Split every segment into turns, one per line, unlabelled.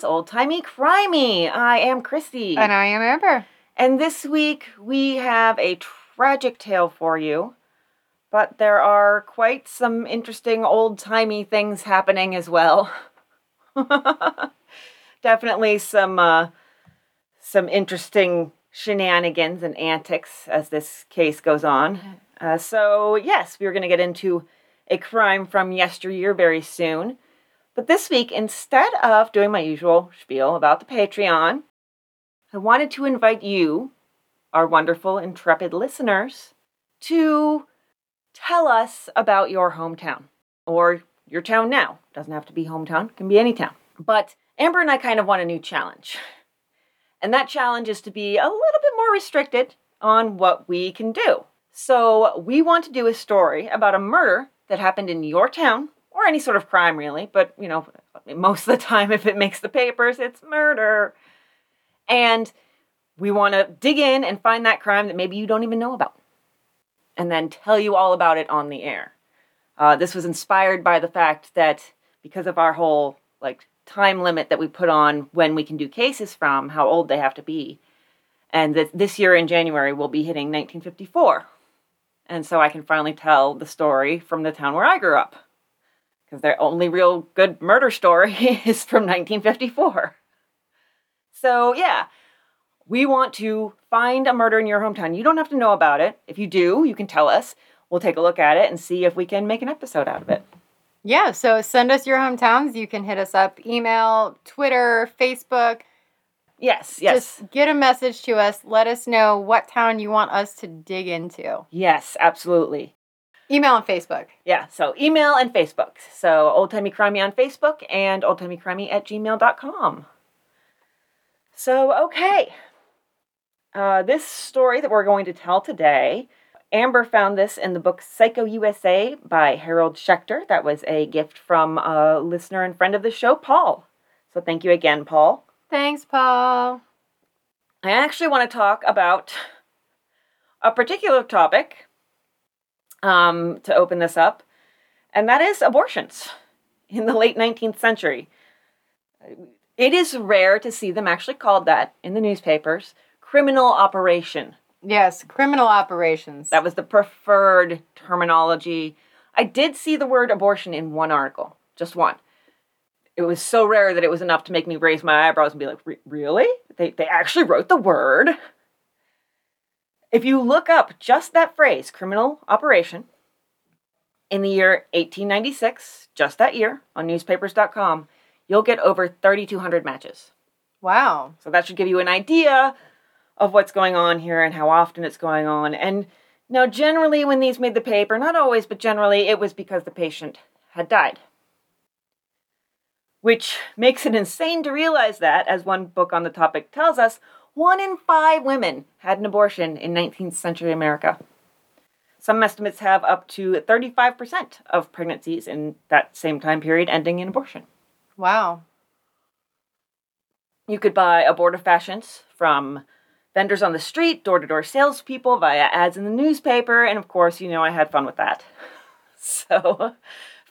it's Old Timey Crimey. I am Christy.
And I am Amber.
And this week we have a tragic tale for you, but there are quite some interesting old timey things happening as well. Definitely some uh, some interesting shenanigans and antics as this case goes on. Uh, so yes, we're going to get into a crime from yesteryear very soon. But this week, instead of doing my usual spiel about the Patreon, I wanted to invite you, our wonderful, intrepid listeners, to tell us about your hometown or your town now. Doesn't have to be hometown, can be any town. But Amber and I kind of want a new challenge. And that challenge is to be a little bit more restricted on what we can do. So, we want to do a story about a murder that happened in your town or any sort of crime, really. But, you know, most of the time, if it makes the papers, it's murder. And we want to dig in and find that crime that maybe you don't even know about and then tell you all about it on the air. Uh, this was inspired by the fact that because of our whole like time limit that we put on when we can do cases from, how old they have to be, and that this year in January we'll be hitting 1954, and so I can finally tell the story from the town where I grew up because their only real good murder story is from 1954. So, yeah, we want to find a murder in your hometown. You don't have to know about it. If you do, you can tell us. We'll take a look at it and see if we can make an episode out of it.
Yeah, so send us your hometowns. You can hit us up email, Twitter, Facebook.
Yes, yes.
Just get a message to us. Let us know what town you want us to dig into.
Yes, absolutely.
Email and Facebook.
Yeah, so email and Facebook. So Old Timey Crimey on Facebook and oldtimeycrimey at gmail.com. So, okay. Uh, this story that we're going to tell today, Amber found this in the book Psycho USA by Harold Schechter. That was a gift from a listener and friend of the show, Paul. So thank you again, Paul.
Thanks, Paul.
I actually want to talk about a particular topic um, to open this up, and that is abortions in the late 19th century. It is rare to see them actually called that in the newspapers criminal operation.
Yes, criminal operations.
That was the preferred terminology. I did see the word abortion in one article, just one. It was so rare that it was enough to make me raise my eyebrows and be like, really? They, they actually wrote the word? If you look up just that phrase, criminal operation, in the year 1896, just that year, on newspapers.com, you'll get over 3,200 matches.
Wow.
So that should give you an idea of what's going on here and how often it's going on. And now, generally, when these made the paper, not always, but generally, it was because the patient had died. Which makes it insane to realize that, as one book on the topic tells us, one in five women had an abortion in 19th century America. Some estimates have up to 35% of pregnancies in that same time period ending in abortion.
Wow.
You could buy abortifacients from vendors on the street, door to door salespeople, via ads in the newspaper, and of course, you know, I had fun with that. So,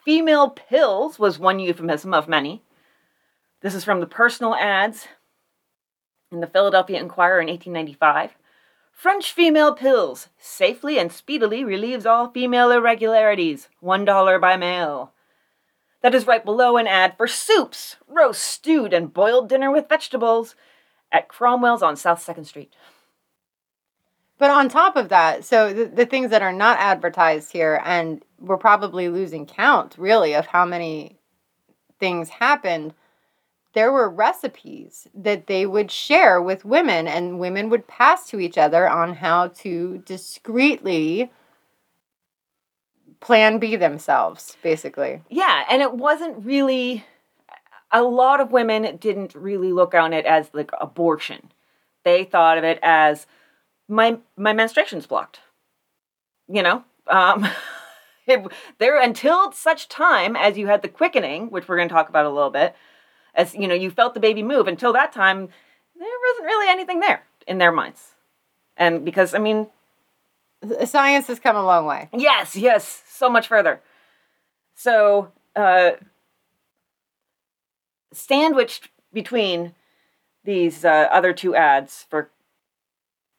female pills was one euphemism of many. This is from the personal ads in the Philadelphia Inquirer in 1895. French female pills safely and speedily relieves all female irregularities. $1 by mail. That is right below an ad for soups, roast, stewed, and boiled dinner with vegetables at Cromwell's on South 2nd Street.
But on top of that, so the, the things that are not advertised here, and we're probably losing count really of how many things happened there were recipes that they would share with women and women would pass to each other on how to discreetly plan B themselves, basically.
Yeah, and it wasn't really a lot of women didn't really look on it as like abortion. They thought of it as my my menstruation's blocked. You know, um, it, there until such time as you had the quickening, which we're going to talk about a little bit, as you know, you felt the baby move. Until that time, there wasn't really anything there in their minds, and because I mean,
science has come a long way.
Yes, yes, so much further. So, uh, sandwiched between these uh, other two ads for,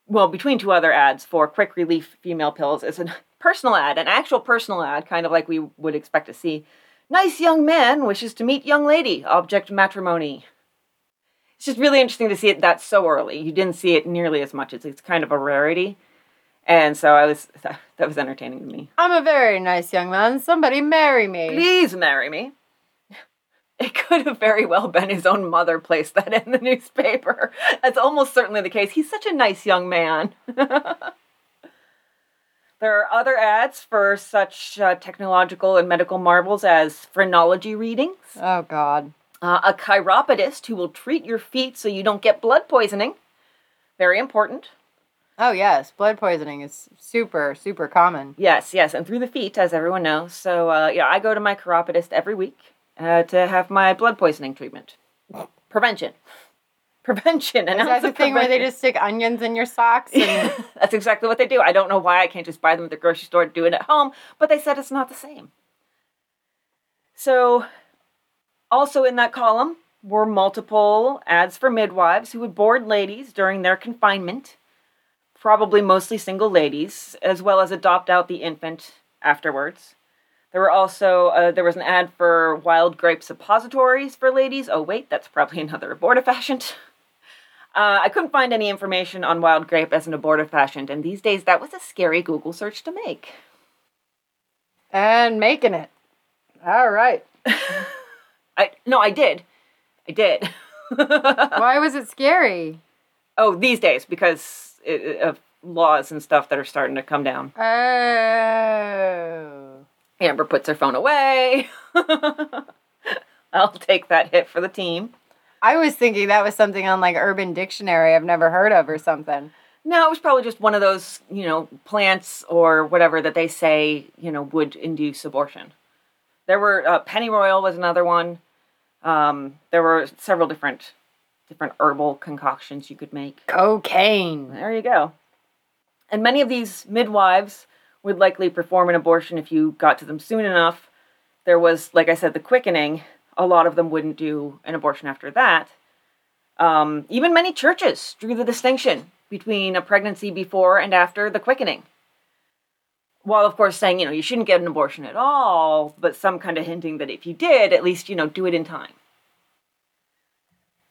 well, between two other ads for quick relief female pills is a personal ad, an actual personal ad, kind of like we would expect to see. Nice young man wishes to meet young lady, object matrimony. It's just really interesting to see it that so early. You didn't see it nearly as much. It's, it's kind of a rarity. And so I was, that was entertaining to me.
I'm a very nice young man. Somebody marry me.
Please marry me. It could have very well been his own mother placed that in the newspaper. That's almost certainly the case. He's such a nice young man. There are other ads for such uh, technological and medical marvels as phrenology readings,
Oh, God.
uh, a chiropodist who will treat your feet so you don't get blood poisoning. Very important.
Oh, yes. Blood poisoning is super, super common.
Yes, yes, and through the feet, as everyone knows. So, uh, yeah, I go to my chiropodist every week uh, to have my blood poisoning treatment. Prevention. Prevention. An
Is that the thing where they just stick onions in your socks? And
That's exactly what they do. I don't know why I can't just buy them at the grocery store to do it at home, but they said it's not the same. So, also in that column were multiple ads for midwives who would board ladies during their confinement, probably mostly single ladies, as well as adopt out the infant afterwards. There were also uh, there was an ad for wild grape suppositories for ladies. Oh wait, that's probably another abortifacient. Uh, I couldn't find any information on wild grape as an abortifacient, and these days that was a scary Google search to make.
and making it. All right.
I no, I did, I did.
Why was it scary?
oh, these days because of laws and stuff that are starting to come down.
Oh.
Amber puts her phone away. I'll take that hit for the team.
I was thinking that was something on like Urban Dictionary I've never heard of or something.
No, it was probably just one of those, you know, plants or whatever that they say, you know, would induce abortion. There were uh, pennyroyal was another one. Um, there were several different different herbal concoctions you could make.
Cocaine.
There you go. And many of these midwives would likely perform an abortion if you got to them soon enough. There was, like I said, the quickening. A lot of them wouldn't do an abortion after that. Um, even many churches drew the distinction between a pregnancy before and after the quickening. While, of course, saying, you know, you shouldn't get an abortion at all, but some kind of hinting that if you did, at least, you know, do it in time.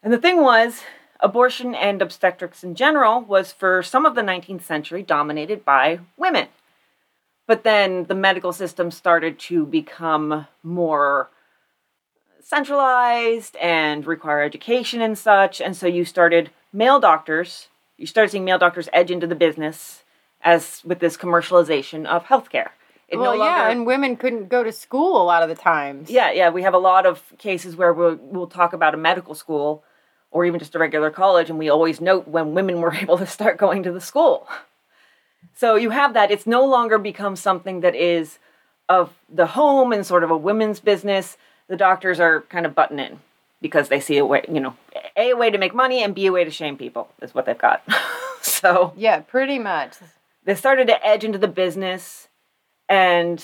And the thing was, abortion and obstetrics in general was for some of the 19th century dominated by women. But then the medical system started to become more centralized and require education and such. And so you started male doctors, you started seeing male doctors edge into the business as with this commercialization of healthcare. It
well,
no longer,
yeah, and women couldn't go to school a lot of the times.
yeah, yeah, we have a lot of cases where we'll, we'll talk about a medical school or even just a regular college, and we always note when women were able to start going to the school. So you have that. It's no longer become something that is of the home and sort of a women's business. The doctors are kind of butting in because they see a way, you know, a, a way to make money and b a way to shame people is what they've got. so
Yeah, pretty much.
they started to edge into the business and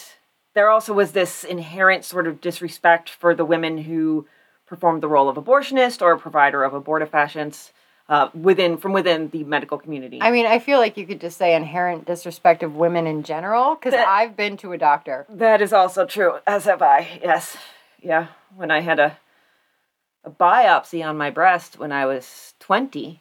there also was this inherent sort of disrespect for the women who performed the role of abortionist or provider of abortifacients uh, within from within the medical community
I mean, I feel like you could just say inherent disrespect of women in general because I've been to a doctor.
that is also true as have i yes yeah when i had a a biopsy on my breast when i was 20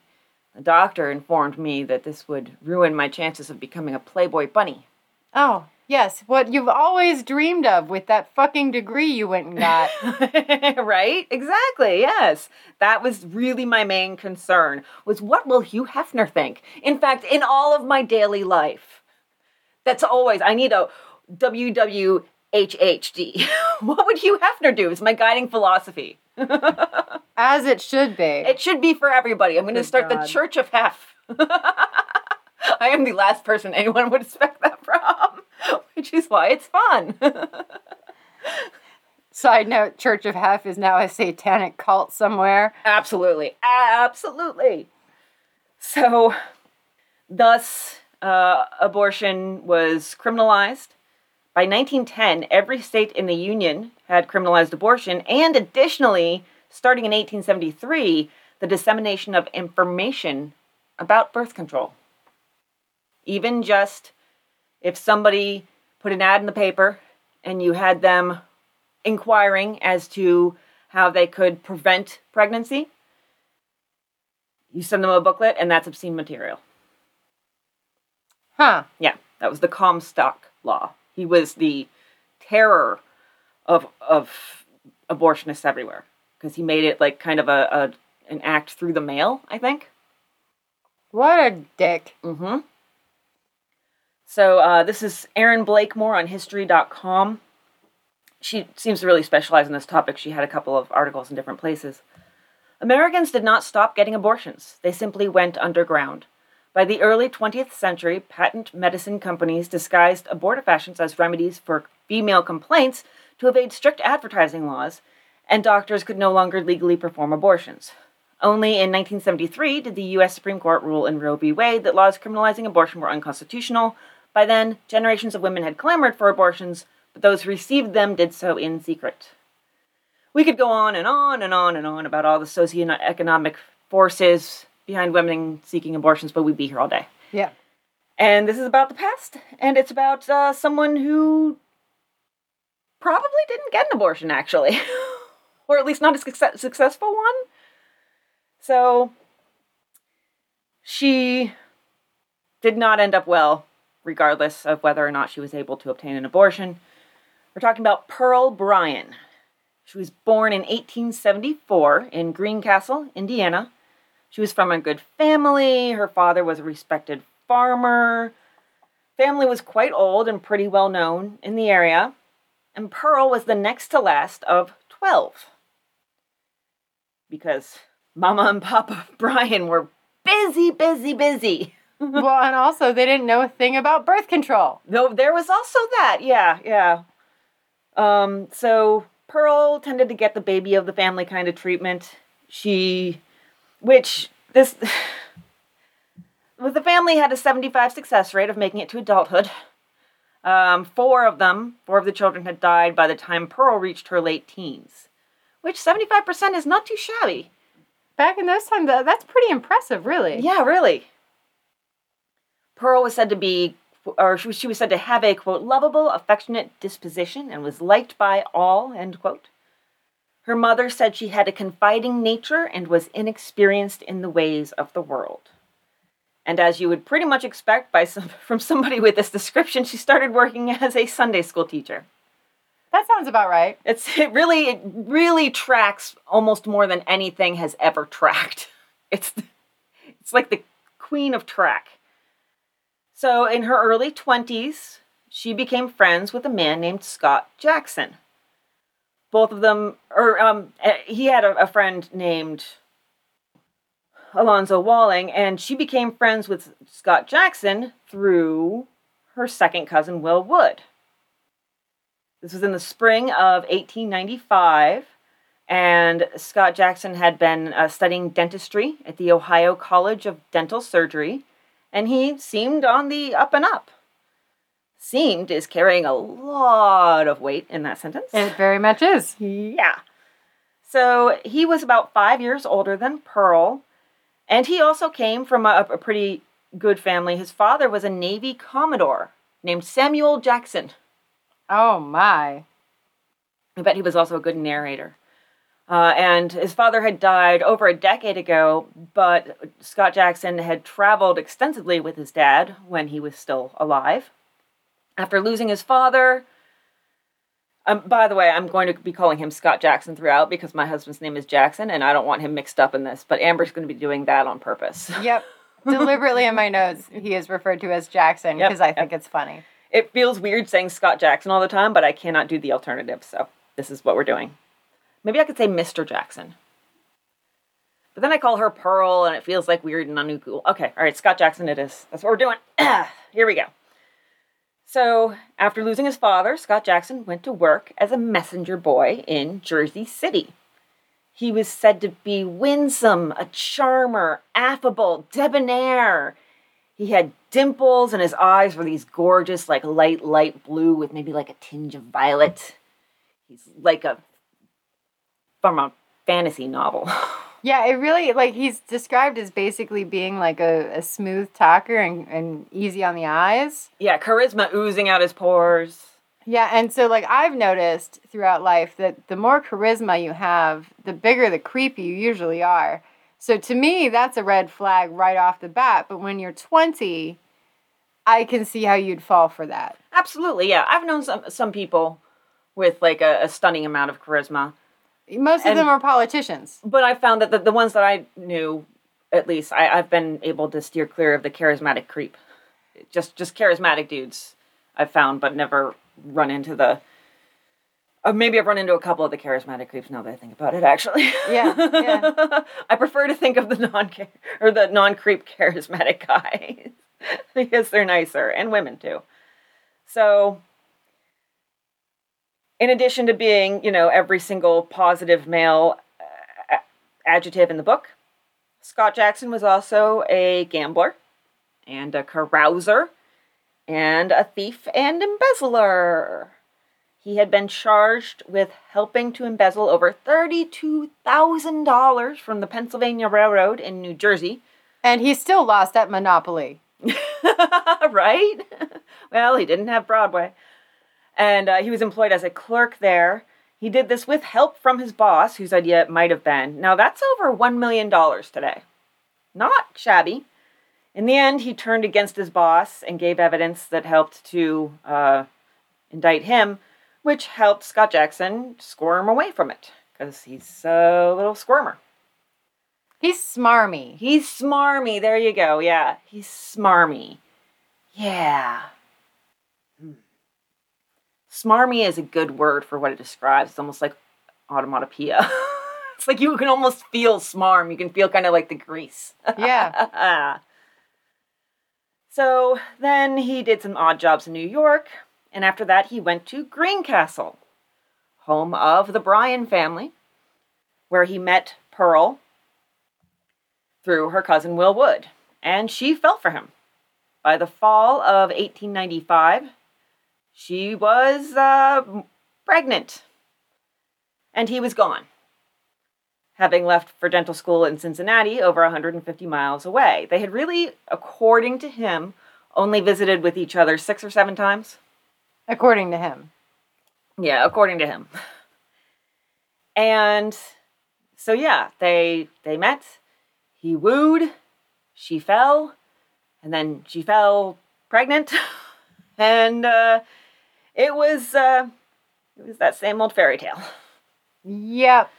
the doctor informed me that this would ruin my chances of becoming a playboy bunny
Oh, yes, what you've always dreamed of with that fucking degree you went and got.
right? Exactly. Yes. That was really my main concern was what will Hugh Hefner think? In fact, in all of my daily life. That's always I need a WWHHD. what would Hugh Hefner do? Is my guiding philosophy.
As it should be.
It should be for everybody. I'm going to start the Church of Hef. I am the last person anyone would expect that from, which is why it's fun.
Side note Church of Hef is now a satanic cult somewhere.
Absolutely. Absolutely. So, thus, uh, abortion was criminalized. By 1910, every state in the Union had criminalized abortion, and additionally, starting in 1873, the dissemination of information about birth control. Even just if somebody put an ad in the paper and you had them inquiring as to how they could prevent pregnancy, you send them a booklet and that's obscene material.
Huh.
Yeah, that was the Comstock law. He was the terror of of abortionists everywhere because he made it like kind of a, a an act through the mail. I think.
What a dick.
Mm-hmm. So uh, this is Erin Blakemore on History.com. She seems to really specialize in this topic. She had a couple of articles in different places. Americans did not stop getting abortions; they simply went underground. By the early 20th century, patent medicine companies disguised abortifacients as remedies for female complaints to evade strict advertising laws, and doctors could no longer legally perform abortions. Only in 1973 did the U.S. Supreme Court rule in Roe v. Wade that laws criminalizing abortion were unconstitutional. By then, generations of women had clamored for abortions, but those who received them did so in secret. We could go on and on and on and on about all the socioeconomic forces behind women seeking abortions, but we'd be here all day.
Yeah.
And this is about the past, and it's about uh, someone who probably didn't get an abortion, actually, or at least not a success- successful one. So she did not end up well, regardless of whether or not she was able to obtain an abortion. We're talking about Pearl Bryan. She was born in 1874 in Greencastle, Indiana. She was from a good family. Her father was a respected farmer. Family was quite old and pretty well known in the area. And Pearl was the next to last of 12. Because Mama and Papa Bryan were busy, busy, busy.
well, and also they didn't know a thing about birth control.
Though there was also that, yeah, yeah. Um, so Pearl tended to get the baby of the family kind of treatment. She, which this, the family had a 75 success rate of making it to adulthood. Um, four of them, four of the children had died by the time Pearl reached her late teens, which 75% is not too shabby.
Back in those times, that's pretty impressive, really.
Yeah, really. Pearl was said to be, or she was said to have a, quote, lovable, affectionate disposition and was liked by all, end quote. Her mother said she had a confiding nature and was inexperienced in the ways of the world. And as you would pretty much expect by some, from somebody with this description, she started working as a Sunday school teacher.
That sounds about right.
It's it really it really tracks almost more than anything has ever tracked. It's it's like the queen of track. So in her early 20s, she became friends with a man named Scott Jackson. Both of them, or um, he had a, a friend named Alonzo Walling, and she became friends with Scott Jackson through her second cousin, Will Wood. This was in the spring of 1895, and Scott Jackson had been uh, studying dentistry at the Ohio College of Dental Surgery, and he seemed on the up and up. Seemed is carrying a lot of weight in that sentence.
It very much is.
Yeah. So he was about five years older than Pearl, and he also came from a, a pretty good family. His father was a Navy Commodore named Samuel Jackson.
Oh my.
I bet he was also a good narrator. Uh, and his father had died over a decade ago, but Scott Jackson had traveled extensively with his dad when he was still alive. After losing his father, um, by the way, I'm going to be calling him Scott Jackson throughout because my husband's name is Jackson and I don't want him mixed up in this, but Amber's going to be doing that on purpose.
Yep. Deliberately in my notes, he is referred to as Jackson
Yep,
because I think
yep.
it's funny.
It feels weird saying Scott Jackson all the time, but I cannot do the alternative, so this is what we're doing. Maybe I could say Mr. Jackson. But then I call her Pearl and it feels like weird and uncool. Okay, all right, Scott Jackson it is. That's what we're doing. Here we go. So, after losing his father, Scott Jackson went to work as a messenger boy in Jersey City. He was said to be winsome, a charmer, affable, debonair. He had dimples and his eyes were these gorgeous, like light, light blue with maybe like a tinge of violet. He's like a, from a fantasy novel.
Yeah, it really like he's described as basically being like a, a smooth talker and, and easy on the eyes.
yeah, charisma oozing out his pores.
Yeah, and so like I've noticed throughout life that the more charisma you have, the bigger the creep you usually are. So to me, that's a red flag right off the bat. But when you're 20, I can see how you'd fall for that.
Absolutely, yeah. I've known some some people with like a, a stunning amount of charisma.
Most of
And-
them are politicians.
But I found that the, the ones that I knew, at least, I, I've been able to steer clear of the charismatic creep. Just just charismatic dudes I've found, but never run into the. Uh, maybe I've run into a couple of the charismatic creeps now that I think about it. Actually,
Yeah, yeah.
I prefer to think of the non or the non creep charismatic guys because they're nicer and women too. So in addition to being, you know, every single positive male uh, adjective in the book, Scott Jackson was also a gambler and a carouser and a thief and embezzler. He had been charged with helping to embezzle over $32,000 from the Pennsylvania Railroad in New Jersey.
And he still lost at Monopoly.
right? well, he didn't have Broadway. And uh, he was employed as a clerk there. He did this with help from his boss, whose idea it might have been. Now, that's over $1 million today. Not shabby. In the end, he turned against his boss and gave evidence that helped to uh, indict him, which helped Scott Jackson squirm away from it, because he's a little squirmer.
He's smarmy.
He's smarmy. There you go. Yeah, he's smarmy. Yeah. Smarmy is a good word for what it describes. It's almost like automatopoeia. it's like you can almost feel smarm. You can feel kind of like the grease.
Yeah.
so then he did some odd jobs in New York, and after that he went to Greencastle, home of the Bryan family, where he met Pearl through her cousin Will Wood, and she fell for him. By the fall of 1895, she was uh, pregnant, and he was gone having left for dental school in Cincinnati over 150 miles away. They had really, according to him, only visited with each other six or seven times.
According to him.
Yeah, according to him. And so yeah, they they met. He wooed, she fell, and then she fell pregnant. and uh, it was uh, it was that same old fairy tale.
Yep.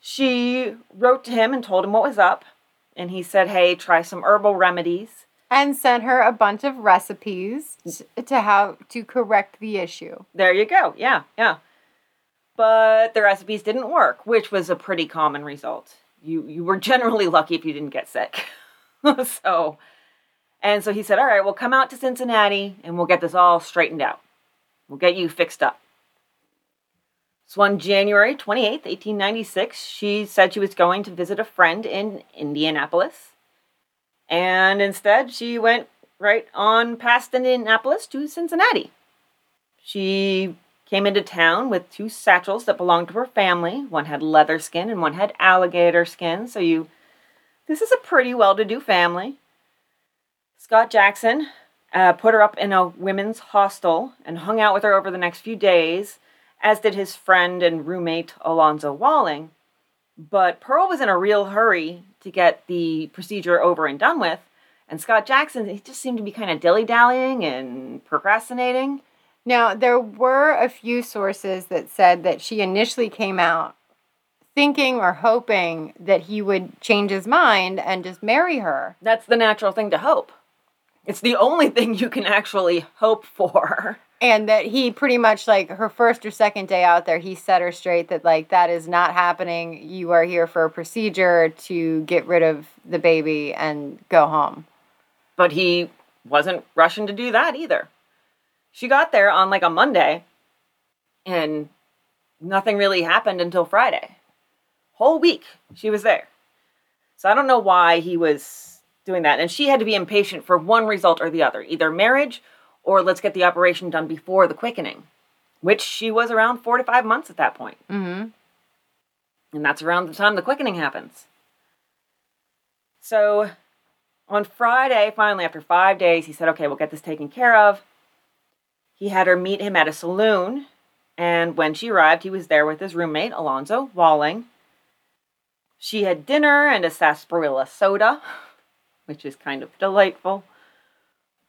She wrote to him and told him what was up, and he said, "Hey, try some herbal remedies."
And sent her a bunch of recipes to how to correct the issue.
There you go. Yeah, yeah. But the recipes didn't work, which was a pretty common result. You you were generally lucky if you didn't get sick. so, and so he said, "All right, we'll come out to Cincinnati and we'll get this all straightened out. We'll get you fixed up." So on January 28th, 1896, she said she was going to visit a friend in Indianapolis. And instead, she went right on past Indianapolis to Cincinnati. She came into town with two satchels that belonged to her family. One had leather skin and one had alligator skin. So you this is a pretty well-to-do family. Scott Jackson uh, put her up in a women's hostel and hung out with her over the next few days, as did his friend and roommate Alonzo Walling. But Pearl was in a real hurry to get the procedure over and done with, and Scott Jackson, he just seemed to be kind of dilly-dallying and procrastinating.
Now, there were a few sources that said that she initially came out thinking or hoping that he would change his mind and just marry her.
That's the natural thing to hope. It's the only thing you can actually hope for.
And that he pretty much, like, her first or second day out there, he set her straight that, like, that is not happening. You are here for a procedure to get rid of the baby and go home.
But he wasn't rushing to do that either. She got there on like a Monday, and nothing really happened until Friday. Whole week she was there. So I don't know why he was doing that. And she had to be impatient for one result or the other either marriage or let's get the operation done before the quickening, which she was around four to five months at that point.
Mm-hmm.
And that's around the time the quickening happens. So on Friday, finally, after five days, he said, okay, we'll get this taken care of. He had her meet him at a saloon. And when she arrived, he was there with his roommate, Alonzo Walling. She had dinner and a sarsaparilla soda, which is kind of delightful.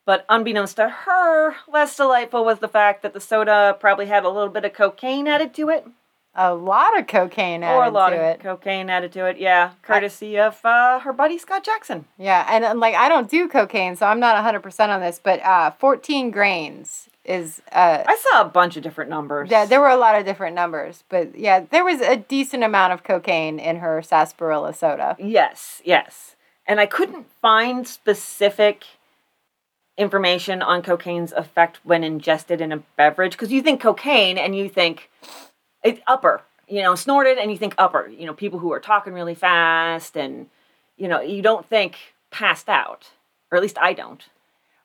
But unbeknownst to her, less delightful was the fact that the soda probably had a little bit of cocaine added to it.
A lot of cocaine added
or a lot
to
of
it.
cocaine added to it, yeah. Courtesy of uh, her buddy Scott Jackson.
Yeah, and, and, like I don't do cocaine, so I'm not 100% on this, but uh, 14 grains is uh
I saw a bunch of different numbers.
yeah, there were a lot of different numbers, but yeah, there was a decent amount of cocaine in her sarsaparilla soda.
Yes, yes. And I couldn't find specific information on cocaine's effect when ingested in a beverage because you think cocaine and you think it's upper, you know, snorted and you think upper, you know, people who are talking really fast and you know, you don't think passed out. Or at least I don't.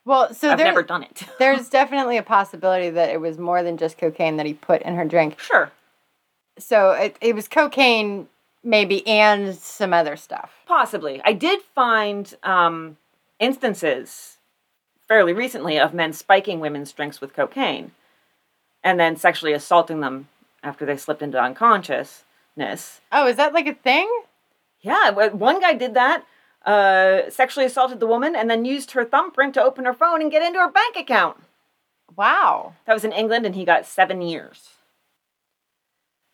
Well, so
I've
there,
never done it.
there's definitely a possibility that it was more than just cocaine that he put in her drink.
sure.
So it, it was cocaine, maybe, and some other stuff.
Possibly. I did find um, instances fairly recently of men spiking women's drinks with cocaine and then sexually assaulting them after they slipped into unconsciousness.
Oh, is that like a thing?
Yeah, one guy did that. Uh, sexually assaulted the woman and then used her thumbprint to open her phone and get into her bank account.
Wow.
That was in England, and he got seven years.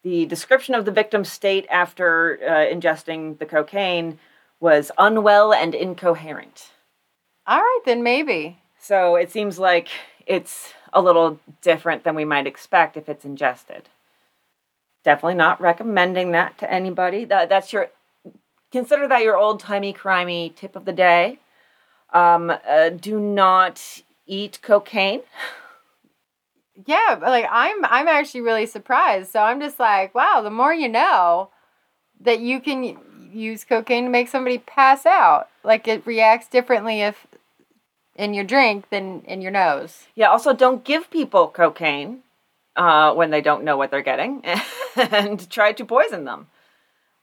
The description of the victim's state after uh, ingesting the cocaine was unwell and incoherent.
All right, then maybe.
So it seems like it's a little different than we might expect if it's ingested. Definitely not recommending that to anybody. That, that's your consider that your old timey crimey tip of the day. Um, uh, do not eat cocaine.
Yeah, but like I'm I'm actually really surprised. So I'm just like, wow, the more you know that you can use cocaine to make somebody pass out. Like it reacts differently if in your drink than in your nose.
Yeah, also don't give people cocaine uh, when they don't know what they're getting and try to poison them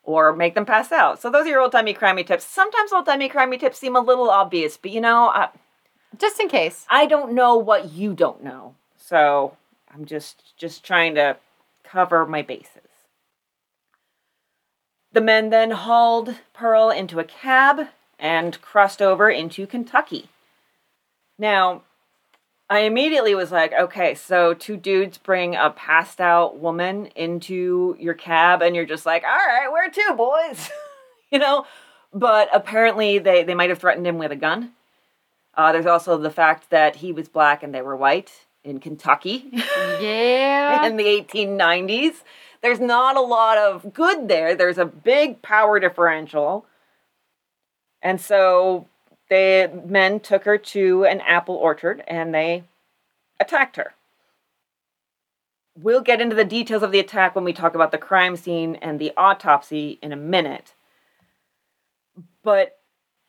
or make them pass out. So those are your old timey crimey tips. Sometimes old timey crimey tips seem a little obvious, but you know, I,
Just in case.
I don't know what you don't know. So I'm just just trying to cover my bases. The men then hauled Pearl into a cab and crossed over into Kentucky. Now, I immediately was like, okay, so two dudes bring a passed out woman into your cab, and you're just like, all right, where to, boys? you know? But apparently, they, they might have threatened him with a gun. Uh, there's also the fact that he was black and they were white in Kentucky
Yeah.
in the 1890s. There's not a lot of good there. There's a big power differential. And so the men took her to an apple orchard and they attacked her. We'll get into the details of the attack when we talk about the crime scene and the autopsy in a minute. But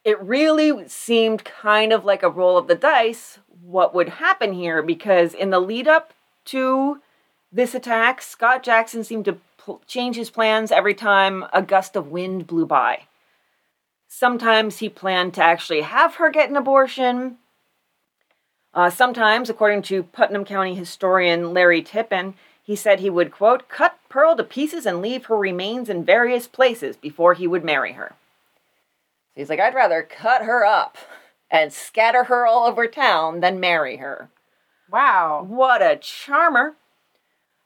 it really seemed kind of like a roll of the dice what would happen here because in the lead up to this attack, Scott Jackson seemed to pl- change his plans every time a gust of wind blew by. Sometimes he planned to actually have her get an abortion. Uh, sometimes, according to Putnam County historian Larry Tippin, he said he would, quote, cut Pearl to pieces and leave her remains in various places before he would marry her. He's like, I'd rather cut her up and scatter her all over town than marry her.
wow.
What a charmer.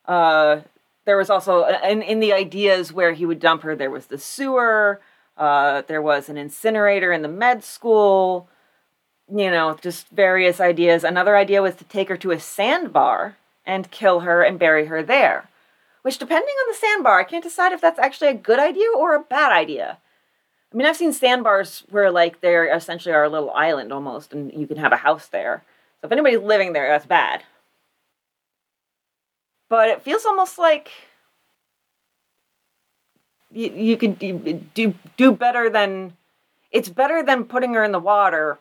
Uh, there was also, in, in the ideas where he would dump her, there was the sewer, uh, there was an incinerator in the med school, you know, just various ideas. Another idea was to take her to a sandbar and kill her and bury her there. Which, depending on the sandbar, I can't decide if that's actually a good idea or a bad idea. I mean, I've seen sandbars where, like, they're essentially are a little island almost, and you can have a house there. So if anybody's living there, that's bad. But it feels almost like you, you could do, do do better than it's better than putting her in the water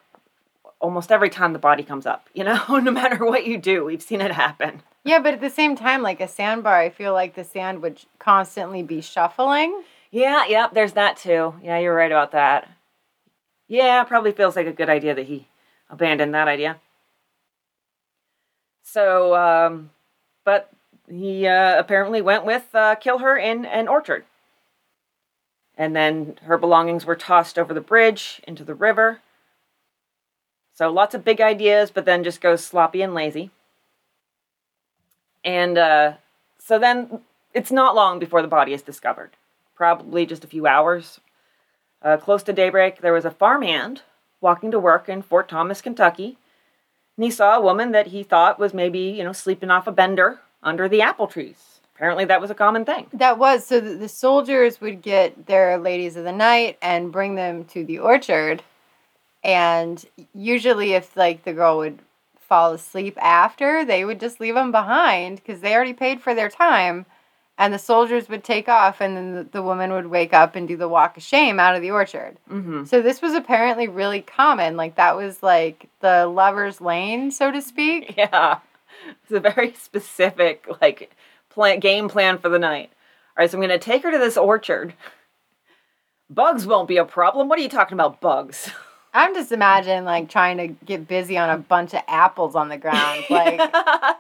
almost every time the body comes up. You know, no matter what you do, we've seen it happen.
Yeah, but at the same time, like a sandbar, I feel like the sand would constantly be shuffling.
Yeah, yeah, there's that too. Yeah, you're right about that. Yeah, probably feels like a good idea that he abandoned that idea. So, um, but he uh, apparently went with uh, kill her in an orchard. And then her belongings were tossed over the bridge into the river. So lots of big ideas, but then just goes sloppy and lazy. And uh, so then it's not long before the body is discovered. Probably just a few hours. Uh, close to daybreak, there was a farmhand walking to work in Fort Thomas, Kentucky. And he saw a woman that he thought was maybe, you know, sleeping off a bender under the apple trees. Apparently, that was a common thing.
That was so the, the soldiers would get their ladies of the night and bring them to the orchard. And usually, if like the girl would fall asleep after, they would just leave them behind because they already paid for their time. And the soldiers would take off, and then the, the woman would wake up and do the walk of shame out of the orchard.
Mm-hmm.
So this was apparently really common. Like that was like the lover's lane, so to speak.
Yeah, it's a very specific like plan game plan for the night. All right, so I'm gonna take her to this orchard. Bugs won't be a problem. What are you talking about, bugs?
I'm just imagining like trying to get busy on a bunch of apples on the ground. Like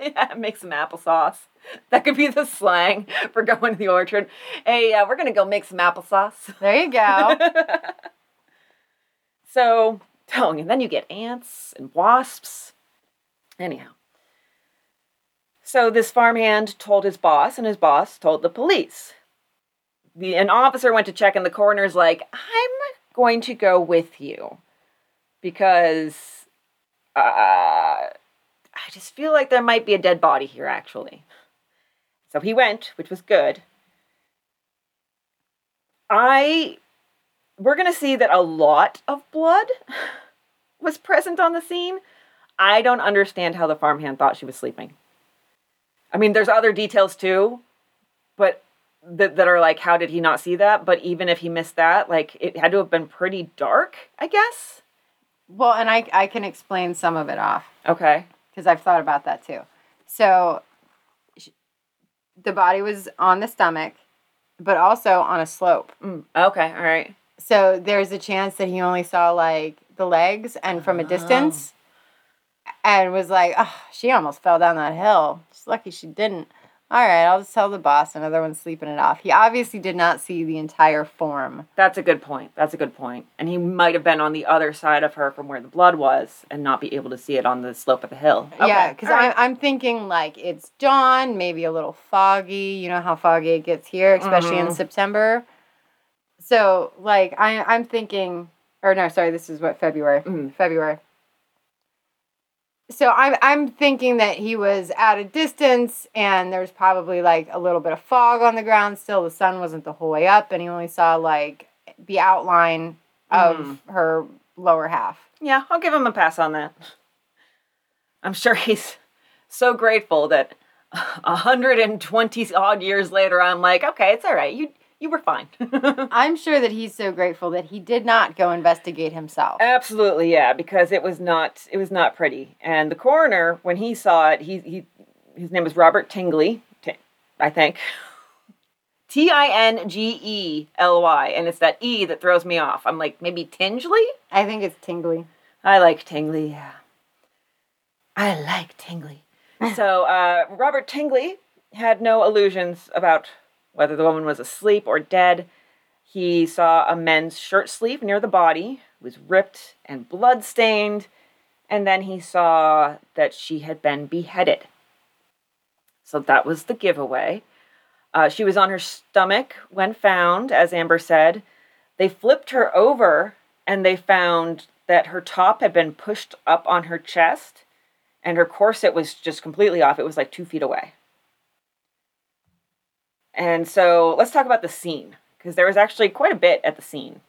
yeah, make some applesauce. That could be the slang for going to the orchard. Hey, uh, we're gonna go make some applesauce.
there you go.
so, and then you get ants and wasps. Anyhow. So this farmhand told his boss, and his boss told the police. The, an officer went to check, and the coroner's like, I'm going to go with you because uh, I just feel like there might be a dead body here, actually. So he went, which was good. I we're going to see that a lot of blood was present on the scene. I don't understand how the farmhand thought she was sleeping. I mean, there's other details too, but that, that are like, how did he not see that? But even if he missed that, like, it had to have been pretty dark, I guess.
well, and I I can explain some of it off
Okay.
because I've thought about that too. So the body was on the stomach, but also on a slope.
Mm, okay. All right.
So there's a chance that he only saw like the legs and from a distance and was like, oh, she almost fell down that hill. She's lucky she didn't. All right, I'll just tell the boss another one's sleeping it off. He obviously did not see the entire form.
That's a good point. That's a good point. And he might have been on the other side of her from where the blood was and not be able to see it on the slope of the hill.
yeah, because
right.
I'm, I'm thinking like it's dawn, maybe a little foggy. You know how foggy it gets here, especially in
Mhm.
September. So like I, I'm thinking, or no, sorry, this is what February.
Mhm.
February. So I'm I'm thinking that he was at a distance and there's probably like a little bit of fog on the ground still. The sun wasn't the whole way up and he only saw like the outline of
Mhm.
her lower half.
Yeah, I'll give him a pass on that. I'm sure he's so grateful that 120 odd years later, I'm like, okay, it's all right. You you were fine.
I'm sure that he's so grateful that he did not go investigate himself.
Absolutely, yeah, because it was not it was not pretty. And the coroner, when he saw it, he he his name was Robert Tingley, Ti- I think. T I N G E L Y, and it's that E that throws me off. I'm like, maybe Tingley?
I think it's tingly.
I like Tingley, yeah. I like Tingley. so, uh, Robert Tingley had no illusions about whether the woman was asleep or dead. He saw a men's shirt sleeve near the body, it was ripped and blood-stained, and then he saw that she had been beheaded. So that was the giveaway. Uh, she was on her stomach when found, as Amber said. They flipped her over and they found that her top had been pushed up on her chest and her corset was just completely off. It was like two feet away. And so let's talk about the scene because there was actually quite a bit at the scene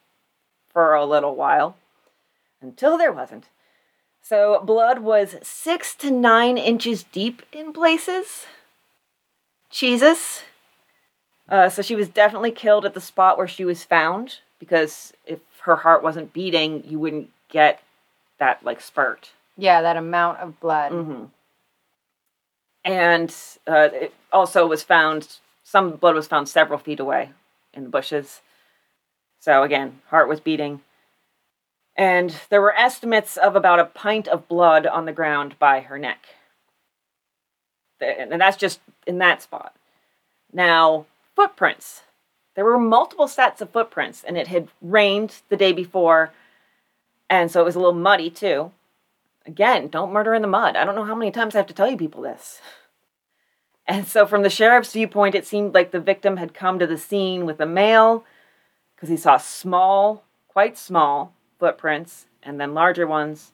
for a little while until there wasn't. So blood was six to nine inches deep in places. Jesus. Uh, so she was definitely killed at the spot where she was found because if her heart wasn't beating, you wouldn't get that like spurt.
Yeah, that amount of blood.
hmm And uh, it also was found, some blood was found several feet away in the bushes. So again, heart was beating. And there were estimates of about a pint of blood on the ground by her neck. And that's just in that spot. Now, footprints. There were multiple sets of footprints, and it had rained the day before, and so it was a little muddy too. Again, don't murder in the mud. I don't know how many times I have to tell you people this. And so, from the sheriff's viewpoint, it seemed like the victim had come to the scene with a male because he saw small, quite small footprints and then larger ones.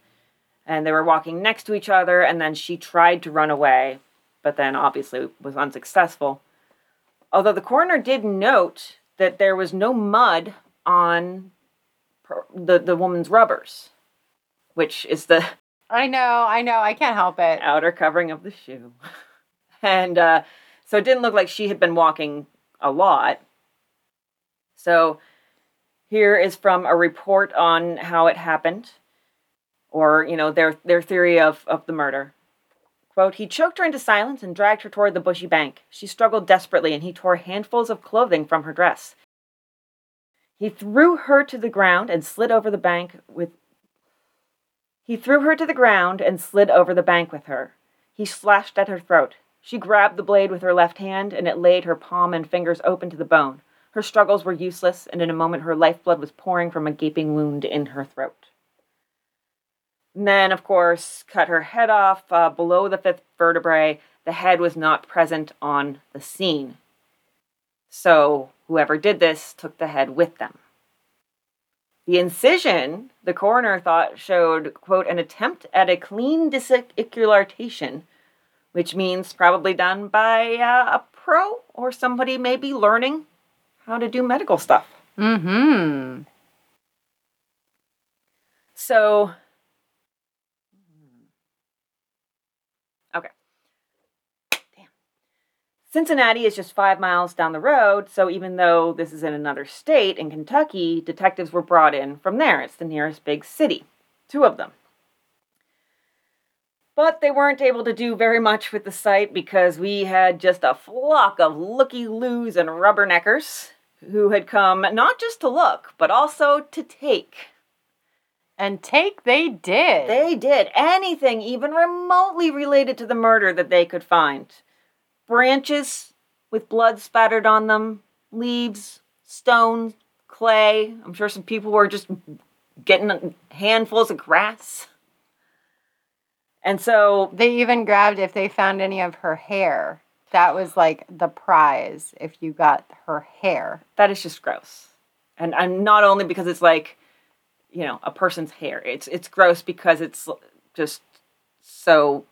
And they were walking next to each other, and then she tried to run away, but then obviously was unsuccessful. Although the coroner did note that there was no mud on the, the woman's rubbers, which is the.
I know, I know, I can't help it.
Outer covering of the shoe. and uh, so it didn't look like she had been walking a lot. So here is from a report on how it happened, or you know their their theory of of the murder. Quote, he choked her into silence and dragged her toward the bushy bank. She struggled desperately, and he tore handfuls of clothing from her dress. He threw her to the ground and slid over the bank with. He threw her to the ground and slid over the bank with her. He slashed at her throat. She grabbed the blade with her left hand, and it laid her palm and fingers open to the bone. Her struggles were useless, and in a moment her lifeblood was pouring from a gaping wound in her throat. And then, of course, cut her head off uh, below the fifth vertebrae. The head was not present on the scene. So, whoever did this took the head with them. The incision, the coroner thought, showed, quote, an attempt at a clean disarticulation which means probably done by uh, a pro or somebody maybe learning how to do medical stuff.
Mm-hmm.
So, okay. Damn. Cincinnati is just five miles down the road, so even though this is in another state, in Kentucky, detectives were brought in from there. It's the nearest big city. Two of them. But they weren't able to do very much with the site because we had just a flock of looky loos and rubberneckers who had come not just to look, but also to take.
And take they did.
They did anything even remotely related to the murder that they could find. Branches with blood spattered on them, leaves, stones, clay. I'm sure some people were just getting handfuls of grass. And so
they even grabbed if they found any of her hair. That was like the prize if you got her hair.
That is just gross. And and not only because it's like, you know, a person's hair. It's it's gross because it's just so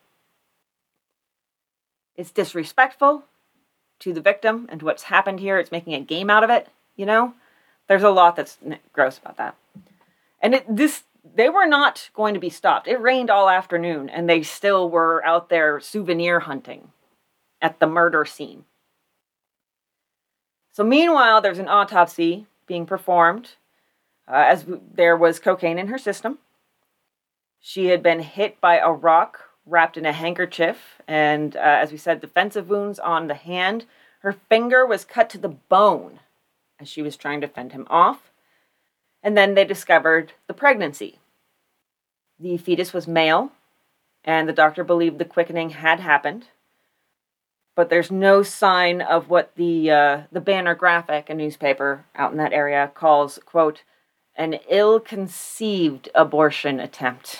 it's disrespectful to the victim and to what's happened here. It's making a game out of it, you know? There's a lot that's gross about that. And it this they were not going to be stopped. It rained all afternoon, and they still were out there souvenir hunting at the murder scene. So, meanwhile, there's an autopsy being performed uh, as there was cocaine in her system. She had been hit by a rock wrapped in a handkerchief, and uh, as we said, defensive wounds on the hand. Her finger was cut to the bone as she was trying to fend him off and then they discovered the pregnancy. The fetus was male, and the doctor believed the quickening had happened, but there's no sign of what the uh, the Banner Graphic, a newspaper out in that area, calls quote an ill-conceived abortion attempt.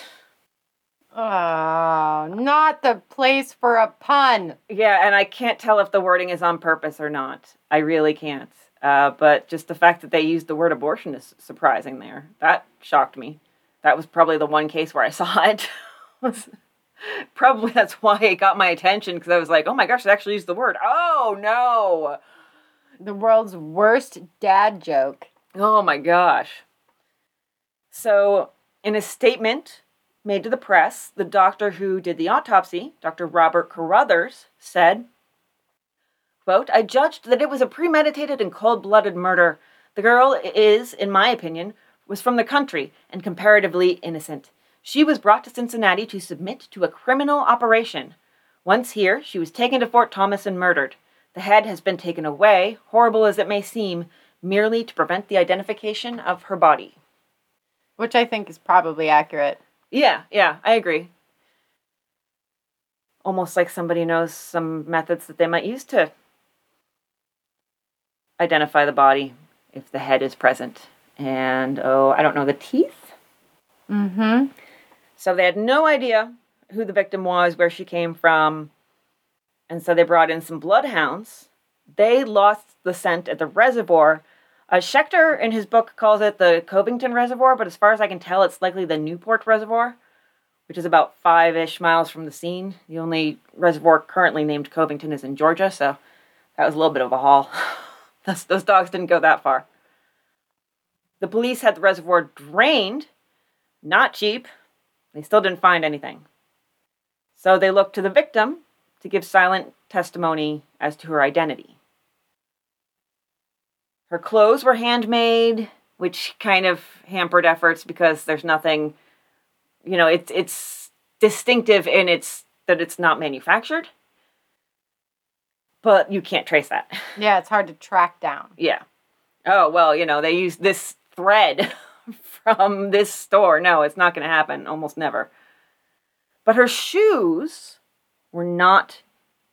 Oh, not the place for a pun.
Yeah, and I can't tell if the wording is on purpose or not. I really can't. Uh, but just the fact that they used the word abortion is surprising there. That shocked me. That was probably the one case where I saw it. probably that's why it got my attention because I was like, oh my gosh, they actually used the word. Oh no.
The world's worst dad joke.
Oh my gosh. So, in a statement made to the press, the doctor who did the autopsy, Dr. Robert Carruthers, said, Quote, I judged that it was a premeditated and cold blooded murder. The girl is, in my opinion, was from the country and comparatively innocent. She was brought to Cincinnati to submit to a criminal operation. Once here, she was taken to Fort Thomas and murdered. The head has been taken away, horrible as it may seem. merely to prevent the identification of her body.
Which I think is probably accurate.
Yeah, yeah, I agree. Almost like somebody knows some methods that they might use to identify the body if the head is present. And oh, I don't know, the teeth?
Mm-hmm.
So they had no idea who the victim was, where she came from. And so they brought in some bloodhounds. They lost the scent at the reservoir. Uh, Schechter, in his book, calls it the Covington Reservoir, but as far as I can tell, it's likely the Newport Reservoir, which is about five ish miles from the scene. The only reservoir currently named Covington is in Georgia, so that was a little bit of a haul. those, those dogs didn't go that far. The police had the reservoir drained, not cheap. They still didn't find anything. So they looked to the victim to give silent testimony as to her identity. Her clothes were handmade, which kind of hampered efforts because there's nothing, you know, it's it's distinctive in its that it's not manufactured. But you can't trace that.
Yeah, it's hard to track down.
Yeah. Oh, well, you know, they use this thread from this store. No, it's not going to happen. Almost never. But her shoes were not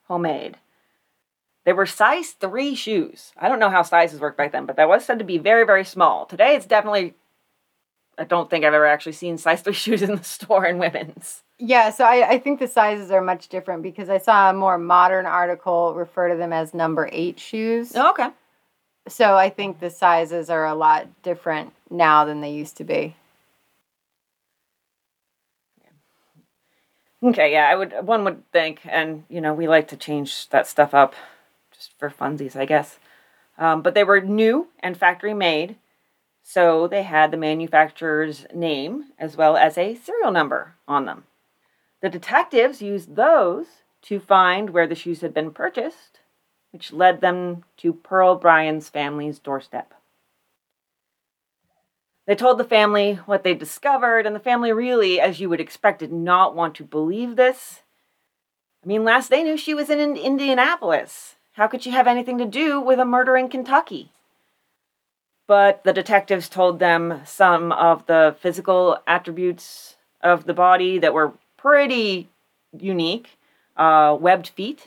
homemade. They were size three shoes. I don't know how sizes worked back then, but that was said to be very, very small. Today it's definitely, I don't think I've ever actually seen size three shoes in the store in women's.
Yeah, so I, I think the sizes are much different because I saw a more modern article refer to them as number eight shoes.
Oh, okay.
So I think the sizes are a lot different now than they used to be.
Okay, yeah, I would. One would think, and you know, we like to change that stuff up, just for funsies, I guess. Um, but they were new and factory made, so they had the manufacturer's name as well as a serial number on them. The detectives used those to find where the shoes had been purchased, which led them to Pearl Bryan's family's doorstep. They told the family what they discovered, and the family really, as you would expect, did not want to believe this. I mean, last they knew she was in Indianapolis. How could she have anything to do with a murder in Kentucky? But the detectives told them some of the physical attributes of the body that were pretty unique uh, webbed feet,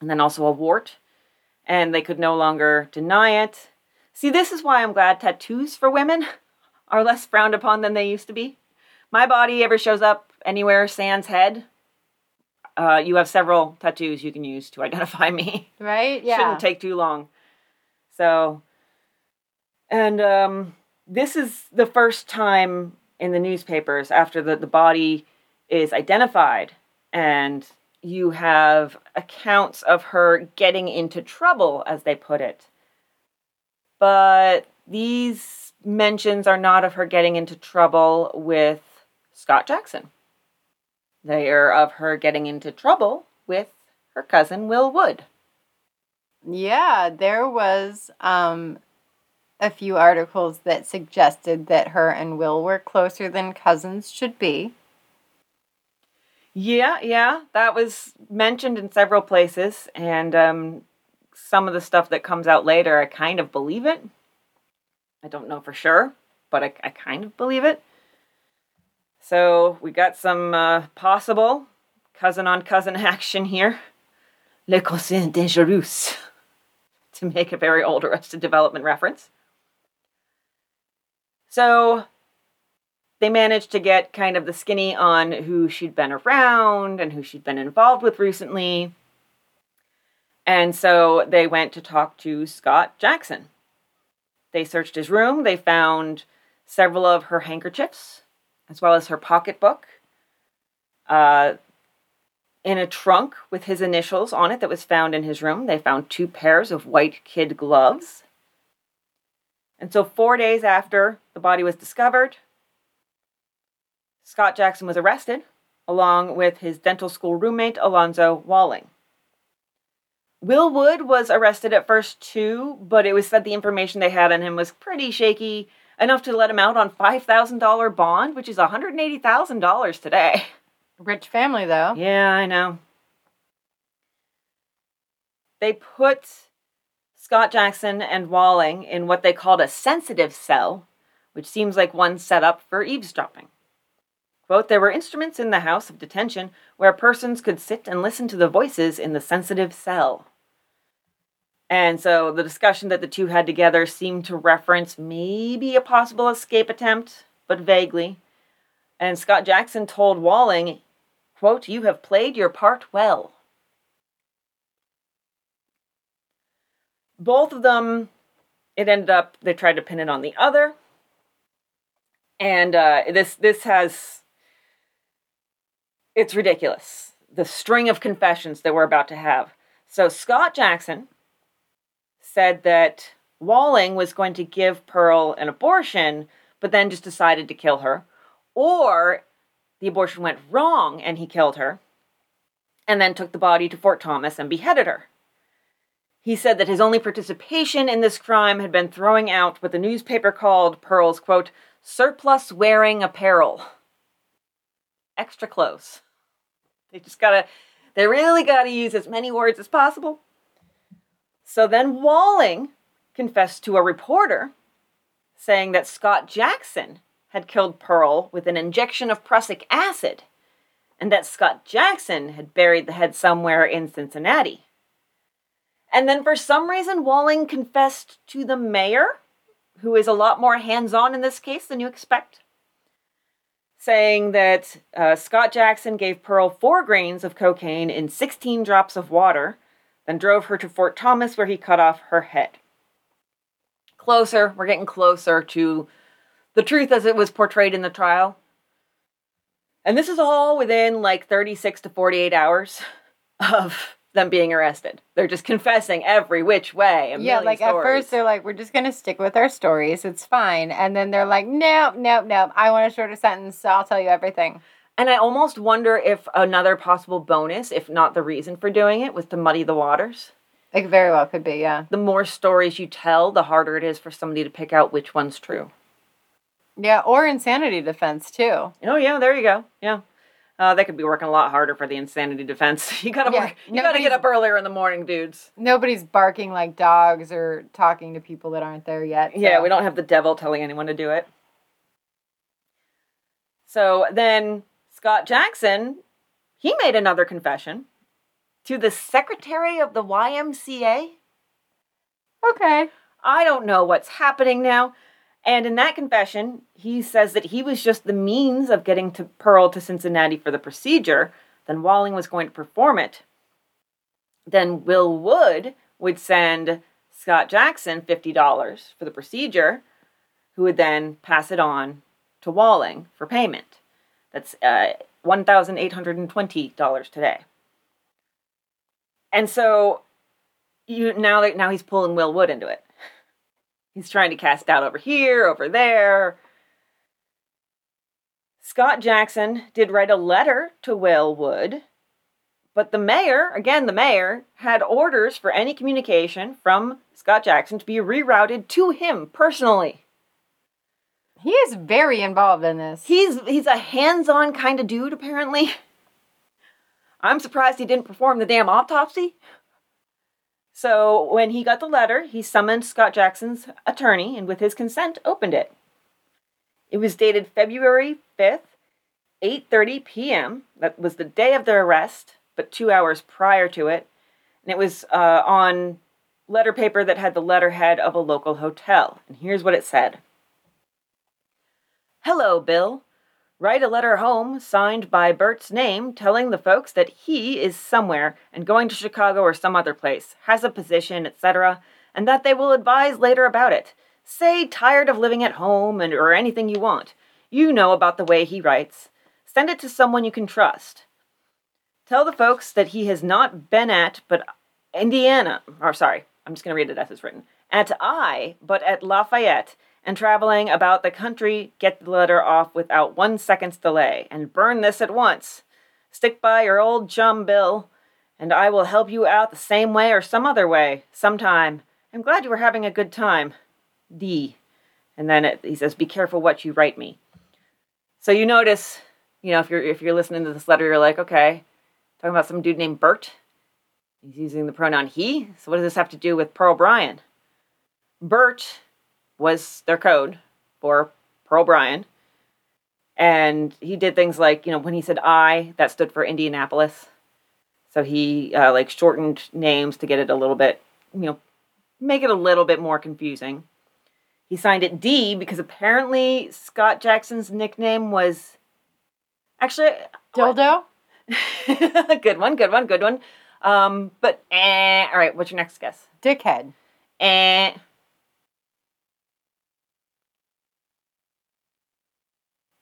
and then also a wart, and they could no longer deny it. See, this is why I'm glad tattoos for women are less frowned upon than they used to be. My body ever shows up anywhere sans head, uh, you have several tattoos you can use to identify me.
Right? Yeah.
Shouldn't take too long. So, and um, this is the first time in the newspapers after the, the body is identified and you have accounts of her getting into trouble, as they put it. But these mentions are not of her getting into trouble with Scott Jackson. They are of her getting into trouble with her cousin Will Wood.
Yeah, there was um, a few articles that suggested that her and Will were closer than cousins should be.
Yeah, yeah, that was mentioned in several places, and um, some of the stuff that comes out later, I kind of believe it. I don't know for sure, but I, I kind of believe it. So we got some uh, possible cousin on cousin action here. Le cousin dangereux, to make a very old Arrested Development reference. So they managed to get kind of the skinny on who she'd been around and who she'd been involved with recently. And so they went to talk to Scott Jackson. They searched his room. They found several of her handkerchiefs, as well as her pocketbook. Uh, in a trunk with his initials on it that was found in his room, they found two pairs of white kid gloves. And so, four days after the body was discovered, Scott Jackson was arrested, along with his dental school roommate, Alonzo Walling. Will Wood was arrested at first too, but it was said the information they had on him was pretty shaky, enough to let him out on $5,000 bond, which is $180,000 today.
Rich family, though.
Yeah, I know. They put Scott Jackson and Walling in what they called a sensitive cell, which seems like one set up for eavesdropping. Quote, there were instruments in the house of detention where persons could sit and listen to the voices in the sensitive cell. And so the discussion that the two had together seemed to reference maybe a possible escape attempt, but vaguely. And Scott Jackson told Walling, quote, You have played your part well. Both of them, it ended up, they tried to pin it on the other. And uh, this this has it's ridiculous. The string of confessions that we're about to have. So Scott Jackson said that Walling was going to give Pearl an abortion, but then just decided to kill her. Or the abortion went wrong and he killed her, and then took the body to Fort Thomas and beheaded her. He said that his only participation in this crime had been throwing out what the newspaper called Pearl's, quote, surplus wearing apparel. Extra close. They just gotta, they really gotta use as many words as possible. So then Walling confessed to a reporter saying that Scott Jackson had killed Pearl with an injection of prussic acid and that Scott Jackson had buried the head somewhere in Cincinnati. And then for some reason, Walling confessed to the mayor, who is a lot more hands on in this case than you expect, saying that uh, Scott Jackson gave Pearl four grains of cocaine in 16 drops of water, then drove her to Fort Thomas where he cut off her head. Closer, we're getting closer to the truth as it was portrayed in the trial. And this is all within like 36 to 48 hours of them being arrested. They're just confessing every which way.
yeah, like
stories.
at first they're like, we're just gonna stick with our stories. It's fine, and then they're like, nope, nope, nope. I want a shorter sentence, so I'll tell you everything.
And I almost wonder if another possible bonus, if not the reason for doing it, was to muddy the waters.
It very well could be, yeah.
The more stories you tell, the harder it is for somebody to pick out which one's true.
Yeah, or insanity defense too.
Oh yeah, there you go. Yeah. Uh, they could be working a lot harder for the insanity defense. You gotta
Yeah,
work. You gotta get up earlier in the morning, dudes.
Nobody's barking like dogs or talking to people that aren't there yet.
Yeah, we don't have the devil telling anyone to do it. So then Scott Jackson, he made another confession to the secretary of the YMCA.
Okay.
I don't know what's happening now. And in that confession, he says that he was just the means of getting to Pearl to Cincinnati for the procedure, then Walling was going to perform it. Then Will Wood would send Scott Jackson $50 for the procedure, who would then pass it on to Walling for payment. That's uh, $1,820 today. And so you now now he's pulling Will Wood into it. He's trying to cast doubt over here, over there. Scott Jackson did write a letter to Will Wood, but the mayor, again, the mayor, had orders for any communication from Scott Jackson to be rerouted to him personally.
He is very involved in this.
He's he's a hands-on kind of dude, apparently. I'm surprised he didn't perform the damn autopsy. So when he got the letter, he summoned Scott Jackson's attorney and with his consent opened it. It was dated February 5th, 8:30 p.m. That was the day of the arrest, but 2 hours prior to it. And it was uh, on letter paper that had the letterhead of a local hotel. And here's what it said. Hello, Bill. Write a letter home signed by Bert's name telling the folks that he is somewhere and going to Chicago or some other place, has a position, etc., and that they will advise later about it. Say tired of living at home and or anything you want. You know about the way he writes. Send it to someone you can trust. Tell the folks that he has not been at but Indiana, or sorry, I'm just going to read it as it's written. At I, but at Lafayette, and traveling about the country, get the letter off without one second's delay, and burn this at once. Stick by your old chum Bill, and I will help you out the same way or some other way, sometime. I'm glad you were having a good time. D. And then it, he says, "Be careful what you write me." So you notice, you know, if you're if you're listening to this letter, you're like, okay, talking about some dude named Bert. He's using the pronoun he. So, what does this have to do with Pearl Bryan? Bert was their code for Pearl Bryan. And he did things like, you know, when he said I, that stood for Indianapolis. So he uh, like shortened names to get it a little bit, you know, make it a little bit more confusing. He signed it D because apparently Scott Jackson's nickname was actually
Dildo?
good one, good one, good one. Um, but eh, all right, what's your next guess?
Dickhead.
Eh,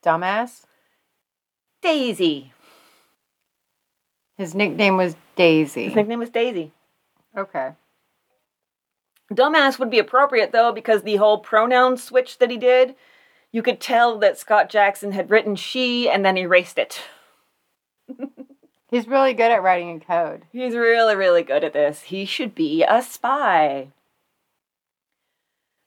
Dumbass.
Daisy.
His nickname was Daisy.
His nickname was Daisy.
Okay.
Dumbass would be appropriate though because the whole pronoun switch that he did, you could tell that Scott Jackson had written she and then erased it.
He's really good at writing in code.
He's really, really good at this. He should be a spy.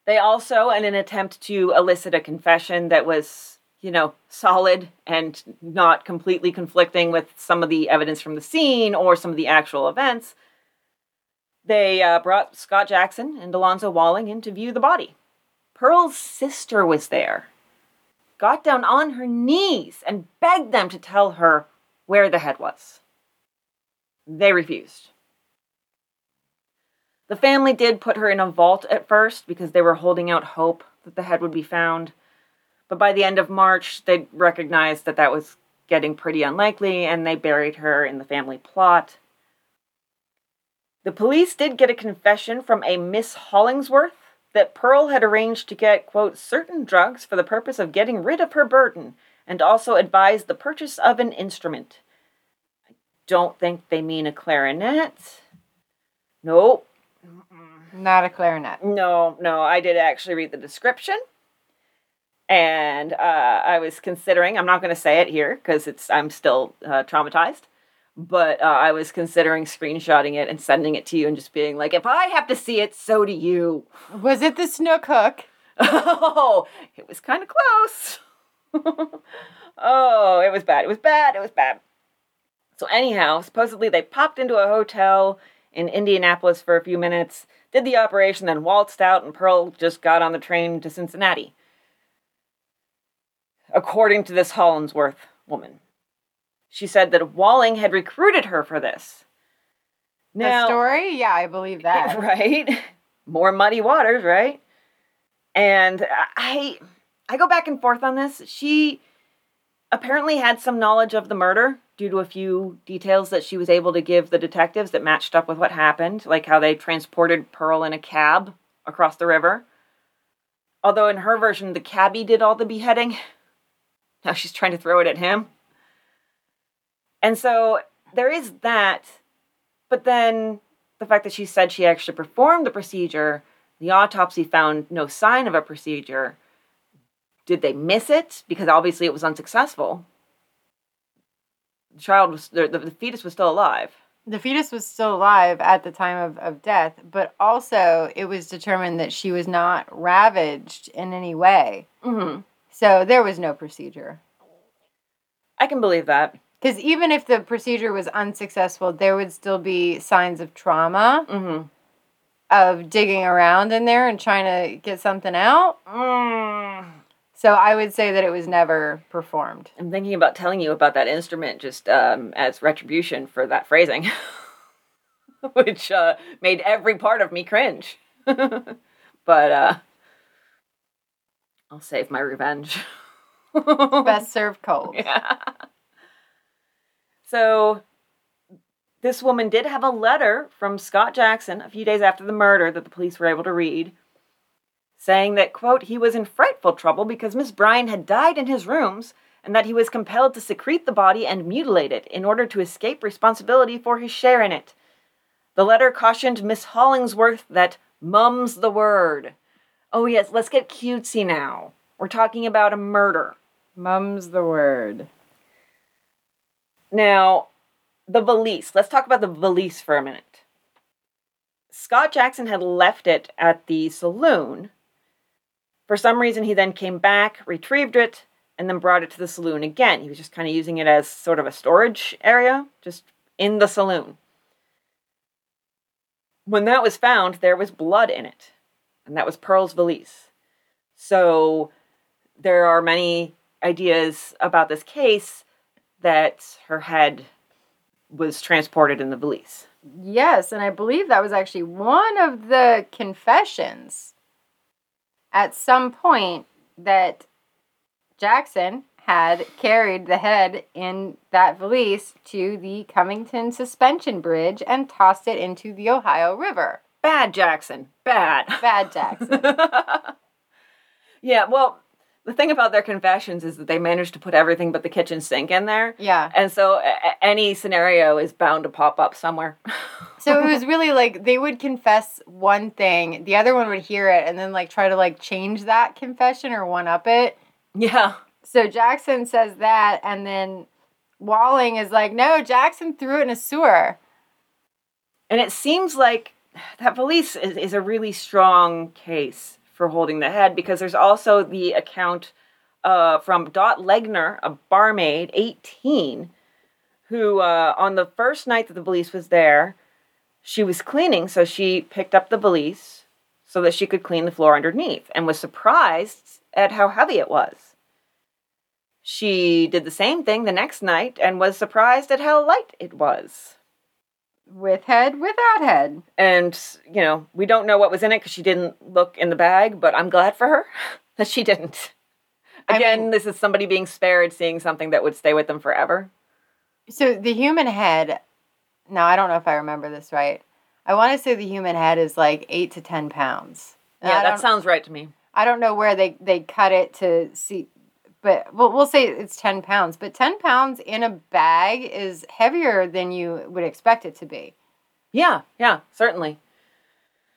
They also, in an attempt to elicit a confession that was, you know, solid and not completely conflicting with some of the evidence from the scene or some of the actual events, they uh, brought Scott Jackson and Alonzo Walling in to view the body. Pearl's sister was there, got down on her knees, and begged them to tell her where the head was. They refused. The family did put her in a vault at first because they were holding out hope that the head would be found. But by the end of March, they recognized that that was getting pretty unlikely and they buried her in the family plot. The police did get a confession from a Miss Hollingsworth that Pearl had arranged to get, quote, certain drugs for the purpose of getting rid of her burden and also advised the purchase of an instrument. I don't think they mean a clarinet. Nope.
Not a clarinet.
No, no, I did actually read the description. And uh, I was considering, I'm not going to say it here because it's I'm still uh, traumatized, but uh, I was considering screenshotting it and sending it to you and just being like, if I have to see it, so do you.
Was it the snook hook?
Oh, it was kind of close. oh, it was bad. It was bad. It was bad. So, anyhow, supposedly they popped into a hotel in Indianapolis for a few minutes, did the operation, then waltzed out, and Pearl just got on the train to Cincinnati. According to this Hollingsworth woman, she said that Walling had recruited her for this.
the story? Yeah, I believe that.
right? More muddy waters, right? And I I go back and forth on this. She apparently had some knowledge of the murder due to a few details that she was able to give the detectives that matched up with what happened, like how they transported Pearl in a cab across the river. Although in her version the cabbie did all the beheading. Now she's trying to throw it at him. And so there is that, but then the fact that she said she actually performed the procedure, the autopsy found no sign of a procedure. Did they miss it? Because obviously it was unsuccessful. The child was, the, the fetus was still alive.
The fetus was still alive at the time of, of death, but also it was determined that she was not ravaged in any way.
hmm
So there was no procedure.
I can believe that.
Because even if the procedure was unsuccessful, there would still be signs of trauma,
hmm
of digging around in there and trying to get something out.
Mm.
So I would say that it was never performed.
I'm thinking about telling you about that instrument just um, as retribution for that phrasing, which uh, made every part of me cringe. but uh, I'll save my revenge.
Best served cold.
Yeah. So, this woman did have a letter from Scott Jackson a few days after the murder that the police were able to read, saying that, quote, he was in frightful trouble because Miss Bryan had died in his rooms and that he was compelled to secrete the body and mutilate it in order to escape responsibility for his share in it. The letter cautioned Miss Hollingsworth that mum's the word. Oh, yes, let's get cutesy now. We're talking about a murder.
Mum's the word.
Now, the valise. Let's talk about the valise for a minute. Scott Jackson had left it at the saloon. For some reason, he then came back, retrieved it, and then brought it to the saloon again. He was just kind of using it as sort of a storage area, just in the saloon. When that was found, there was blood in it, and that was Pearl's valise. So there are many ideas about this case that her head was transported in the valise.
Yes, and I believe that was actually one of the confessions at some point that Jackson had carried the head in that valise to the Covington suspension bridge and tossed it into the Ohio River.
Bad Jackson. Bad.
Bad Jackson.
yeah, well, the thing about their confessions is that they managed to put everything but the kitchen sink in there.
Yeah.
And so a- any scenario is bound to pop up somewhere.
so it was really like they would confess one thing, the other one would hear it and then like try to like change that confession or one up it.
Yeah.
So Jackson says that and then Walling is like, "No, Jackson threw it in a sewer."
And it seems like that valise is, is a really strong case for holding the head because there's also the account uh, from Dot Legner, a barmaid, 18, who uh, on the first night that the valise was there, she was cleaning, so she picked up the valise so that she could clean the floor underneath and was surprised at how heavy it was. She did the same thing the next night and was surprised at how light it was
with head, without head.
and you know we don't know what was in it because she didn't look in the bag but i'm glad for her that she didn't
I
again
mean-
this is somebody being spared seeing something that would stay with them forever
So the human head, now I don't know if I remember this right. I want to say the human head is like eight to ten pounds. And
yeah that sounds right to me
I don't know where they they cut it to see, but we'll we'll say it's ten pounds. But ten pounds in a bag is heavier than you would expect it to be.
yeah yeah certainly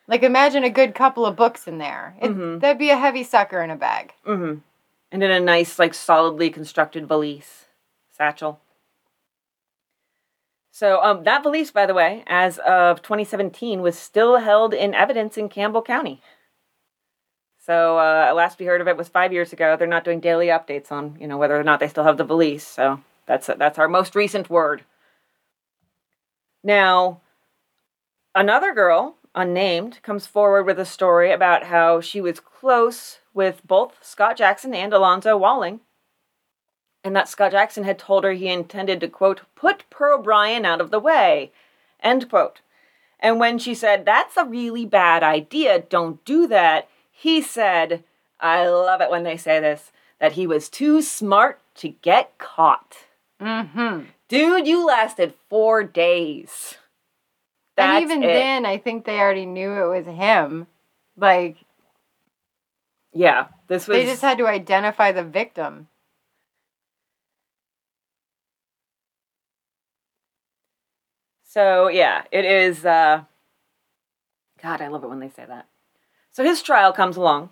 Like imagine a good couple of books in there. It,
Mhm.
That'd be a heavy sucker in a bag.
mm-hmm. and in a nice like solidly constructed valise satchel so um, that valise by the way as of 2017 was still held in evidence in campbell county So uh, last we heard of it was five years ago. They're not doing daily updates on you know whether or not they still have the valise. So that's that's our most recent word. Now, another girl, unnamed, comes forward with a story about how she was close with both Scott Jackson and Alonzo Walling, and that Scott Jackson had told her he intended to quote put Pearl Bryan out of the way, end quote. And when she said, That's a really bad idea, don't do that, he said, I love it when they say this, that he was too smart to get caught.
Mm-hmm.
Dude, you lasted four days.
And even
it.
then, I think they already knew it was him. Like
yeah, this was.
they just had to identify the victim.
So yeah, it is. Uh, God, I love it when they say that. So his trial comes along.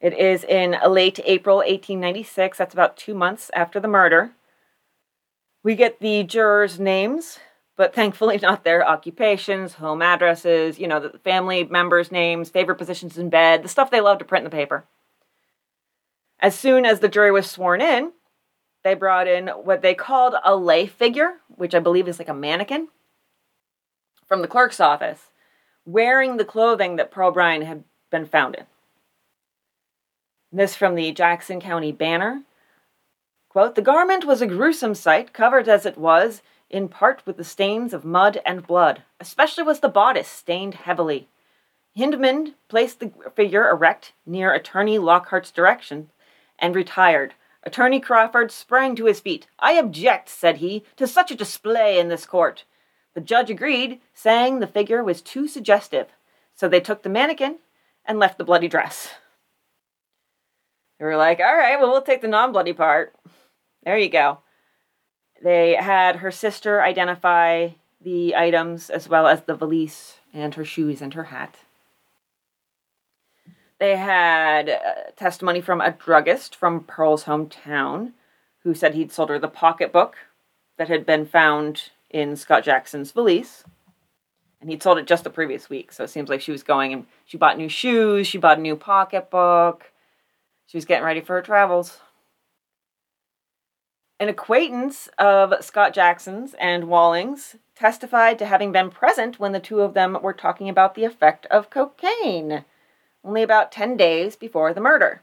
It is in late April 1896. That's about two months after the murder. We get the jurors' names, but thankfully not their occupations, home addresses, you know, the family members' names, favorite positions in bed, the stuff they love to print in the paper. As soon as the jury was sworn in, they brought in what they called a lay figure, which I believe is like a mannequin, from the clerk's office, wearing the clothing that Pearl Bryan had been found in. This from the Jackson County Banner. Quote, the garment was a gruesome sight, covered as it was, in part with the stains of mud and blood. Especially was the bodice stained heavily. Hindman placed the figure erect near Attorney Lockhart's direction and retired. Attorney Crawford sprang to his feet. I object, said he, to such a display in this court. The judge agreed, saying the figure was too suggestive. So they took the mannequin and left the bloody dress. They were like, all right, well, we'll take the non bloody part. There you go. They had her sister identify the items as well as the valise and her shoes and her hat. They had uh, testimony from a druggist from Pearl's hometown who said he'd sold her the pocketbook that had been found in Scott Jackson's valise. And he'd sold it just the previous week. So it seems like she was going and she bought new shoes, she bought a new pocketbook. She was getting ready for her travels. An acquaintance of Scott Jackson's and Walling's testified to having been present when the two of them were talking about the effect of cocaine, only about 10 days before the murder.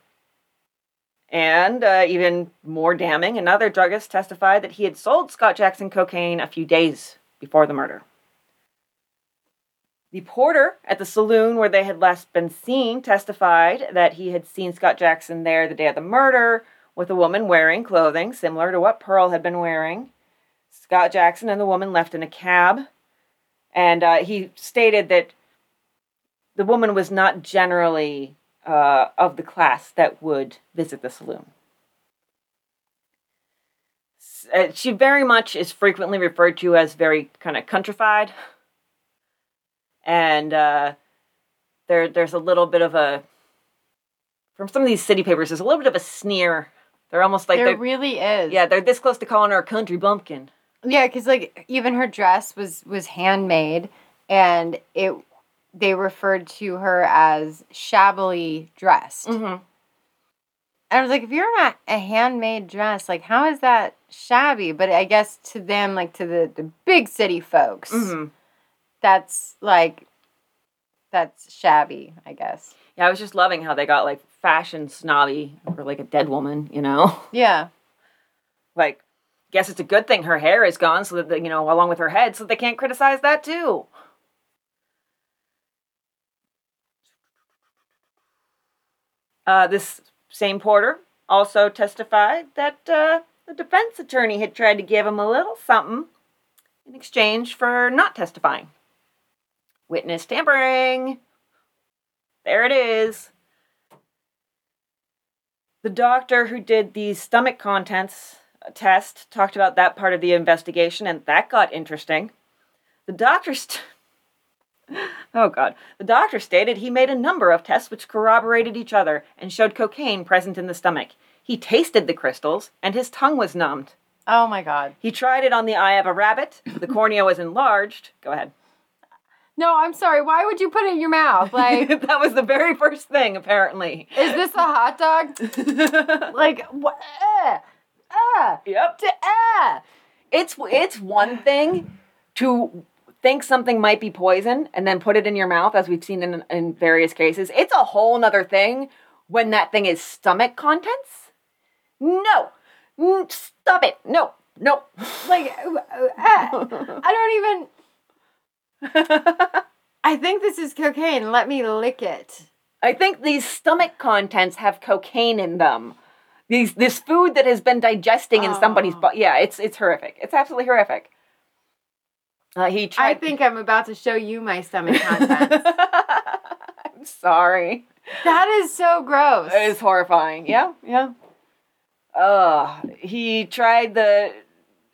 And uh, even more damning, another druggist testified that he had sold Scott Jackson cocaine a few days before the murder. The porter at the saloon where they had last been seen testified that he had seen Scott Jackson there the day of the murder with a woman wearing clothing similar to what Pearl had been wearing. Scott Jackson and the woman left in a cab, and uh, he stated that the woman was not generally uh, of the class that would visit the saloon. Uh, she very much is frequently referred to as very kind of countrified, and uh, there there's a little bit of a from some of these city papers. There's a little bit of a sneer. They're almost like
there
they're
really is.
yeah they're this close to calling her a country bumpkin.
Yeah, because like even her dress was was handmade, and it they referred to her as shabbily dressed.
Mm-hmm.
And I was like, if you're not a handmade dress, like how is that shabby? But I guess to them, like to the the big city folks,
Mm-hmm.
that's like that's shabby. I guess.
Yeah, I was just loving how they got like fashion snobby for like a dead woman, you know?
Yeah.
like, guess it's a good thing her hair is gone so that, they, you know, along with her head, so they can't criticize that too. Uh, this same Porter also testified that uh, the defense attorney had tried to give him a little something in exchange for not testifying. Witness tampering. There it is. The doctor who did the stomach contents test talked about that part of the investigation, and that got interesting. The doctor st- Oh god. The doctor stated he made a number of tests which corroborated each other and showed cocaine present in the stomach. He tasted the crystals and his tongue was numbed.
Oh my god.
He tried it on the eye of a rabbit. The cornea was enlarged. Go ahead.
No, I'm sorry. Why would you put it in your mouth? Like,
that was the very first thing, apparently.
is this a hot dog? Like, what? Uh, uh,
yep.
d- uh.
It's it's one thing to think something might be poison and then put it in your mouth, as we've seen in in various cases. It's a whole nother thing when that thing is stomach contents. No, stop it. No, no.
Like, uh, uh, I don't even. I think this is cocaine. Let me lick it.
I think these stomach contents have cocaine in them. These this food that has been digesting in somebody's
Oh.
body. Yeah, it's it's horrific. It's absolutely horrific. Uh, he
I think I'm about to show you my stomach contents.
I'm sorry.
that is so gross.
It is horrifying. Yeah, yeah. Uh, he tried the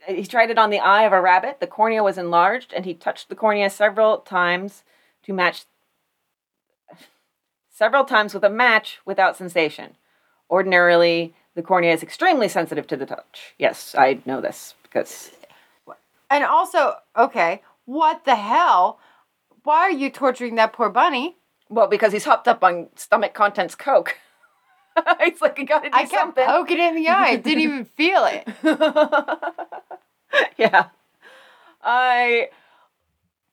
he tried it on the eye of a rabbit. The cornea was enlarged, and he touched the cornea several times to match several times with a match without sensation. Ordinarily, the cornea is extremely sensitive to the touch. Yes, I know this because
And also, okay, what the hell? Why are you torturing that poor bunny?
well, because he's hopped up on stomach contents coke. it's like you gotta do something.
I kept
something.
poking it in the eye. I didn't even feel it.
yeah. I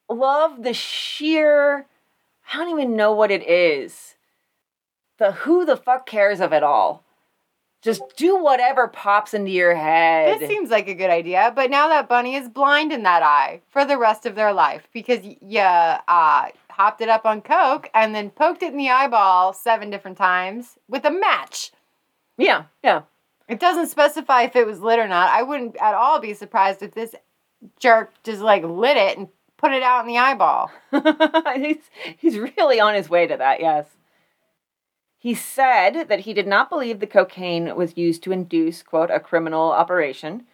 love the sheer I don't even know what it is. The who the fuck cares of it all. Just do whatever pops into your head.
This seems like a good idea, but now that bunny is blind in that eye for the rest of their life because y- you uh, hopped it up on coke and then poked it in the eyeball seven different times with a match.
yeah, yeah.
It doesn't specify if it was lit or not. I wouldn't at all be surprised if this jerk just like lit it and put it out in the eyeball.
he's he's really on his way to that, yes. He said that he did not believe the cocaine was used to induce, quote, a criminal operation.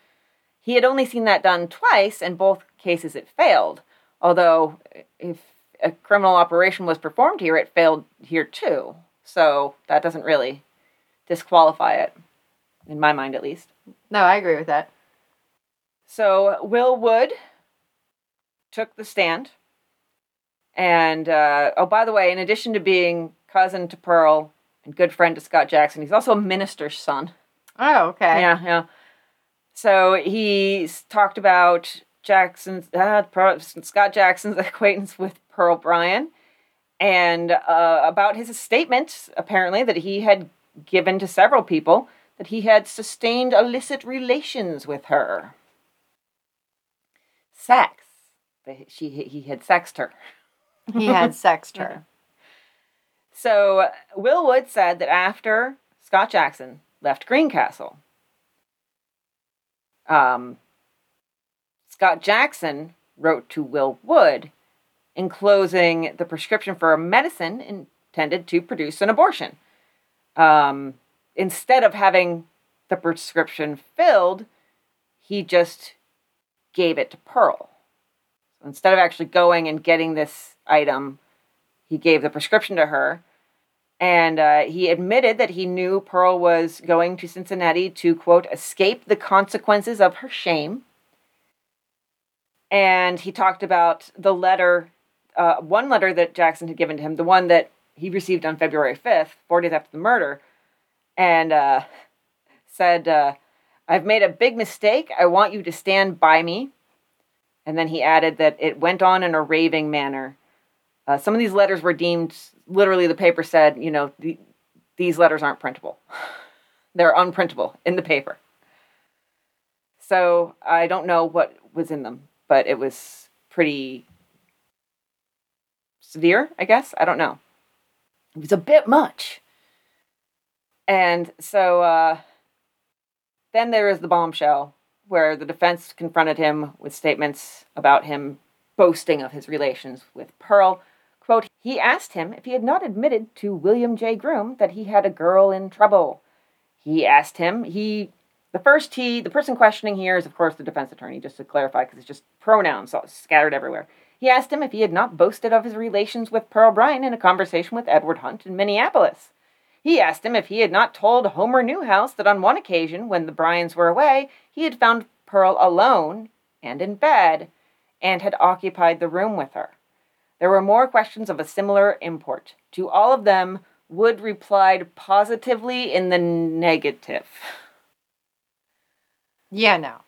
He had only seen that done twice, and both cases it failed. Although, if a criminal operation was performed here, it failed here too. So that doesn't really disqualify it, in my mind at least.
No, I agree with that.
So Will Wood took the stand. And uh, oh, by the way, in addition to being cousin to Pearl and good friend to Scott Jackson, he's also a minister's son.
Oh, okay.
Yeah, yeah. So he talked about Jackson's uh, Scott Jackson's acquaintance with Pearl Bryan, and uh, about his statement apparently that he had given to several people that he had sustained illicit relations with her. Sex. She he had sexed her.
He had sexed her.
So Will Wood said that after Scott Jackson left Greencastle, um, Scott Jackson wrote to Will Wood enclosing the prescription for a medicine intended to produce an abortion. Um, instead of having the prescription filled, he just gave it to Pearl. So instead of actually going and getting this item, he gave the prescription to her. And uh, he admitted that he knew Pearl was going to Cincinnati to, quote, escape the consequences of her shame. And he talked about the letter, uh, one letter that Jackson had given to him, the one that he received on February 5th, four days after the murder, and uh, said, uh, I've made a big mistake. I want you to stand by me. And then he added that it went on in a raving manner. Uh, some of these letters were deemed, literally, the paper said, you know, the, these letters aren't printable. They're unprintable in the paper. So I don't know what was in them, but it was pretty severe, I guess. I don't know. It was a bit much. And so uh, then there is the bombshell where the defense confronted him with statements about him boasting of his relations with Pearl. He asked him if he had not admitted to William J. Groom that he had a girl in trouble. He asked him, he, the first he, the person questioning here is, of course, the defense attorney, just to clarify, because it's just pronouns scattered everywhere. He asked him if he had not boasted of his relations with Pearl Bryan in a conversation with Edward Hunt in Minneapolis. He asked him if he had not told Homer Newhouse that on one occasion, when the Bryans were away, he had found Pearl alone and in bed and had occupied the room with her. There were more questions of a similar import. To all of them, Wood replied positively in the negative.
Yeah, no.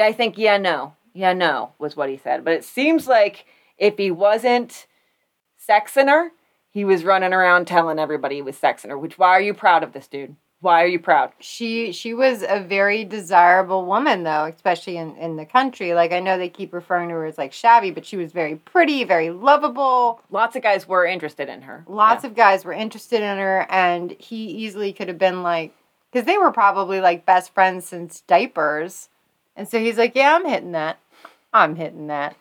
I think, yeah, no. Yeah, no, was what he said. But it seems like if he wasn't sexing her, he was running around telling everybody he was sexing her. Which, why are you proud of this dude? Why are you proud?
She she was a very desirable woman though, especially in, in the country. Like I know they keep referring to her as like shabby, but she was very pretty, very lovable.
Lots of guys were interested in her.
Lots of guys were interested in her, and he easily could have been like, because they were probably like best friends since diapers, and so he's like, yeah, I'm hitting that, I'm hitting that.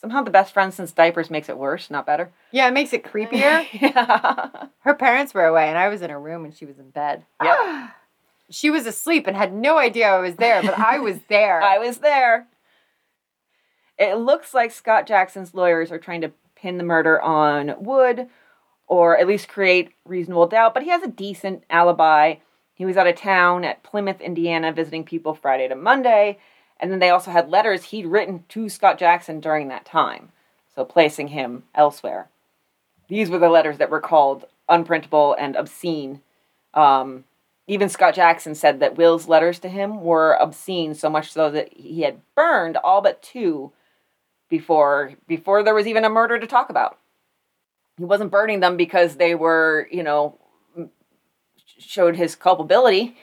Somehow the best friend since diapers makes it worse, not better.
Yeah, it makes it creepier.
yeah.
her parents were away, and I was in her room and she was in bed.
Yep.
She was asleep and had no idea I was there, but I was there.
I was there. It looks like Scott Jackson's lawyers are trying to pin the murder on Wood or at least create reasonable doubt, but he has a decent alibi. He was out of town at Plymouth, Indiana, visiting people Friday to Monday. And then they also had letters he'd written to Scott Jackson during that time, so placing him elsewhere. These were the letters that were called unprintable and obscene. Um, even Scott Jackson said that Will's letters to him were obscene, so much so that he had burned all but two before before there was even a murder to talk about. He wasn't burning them because they were, you know, showed his culpability.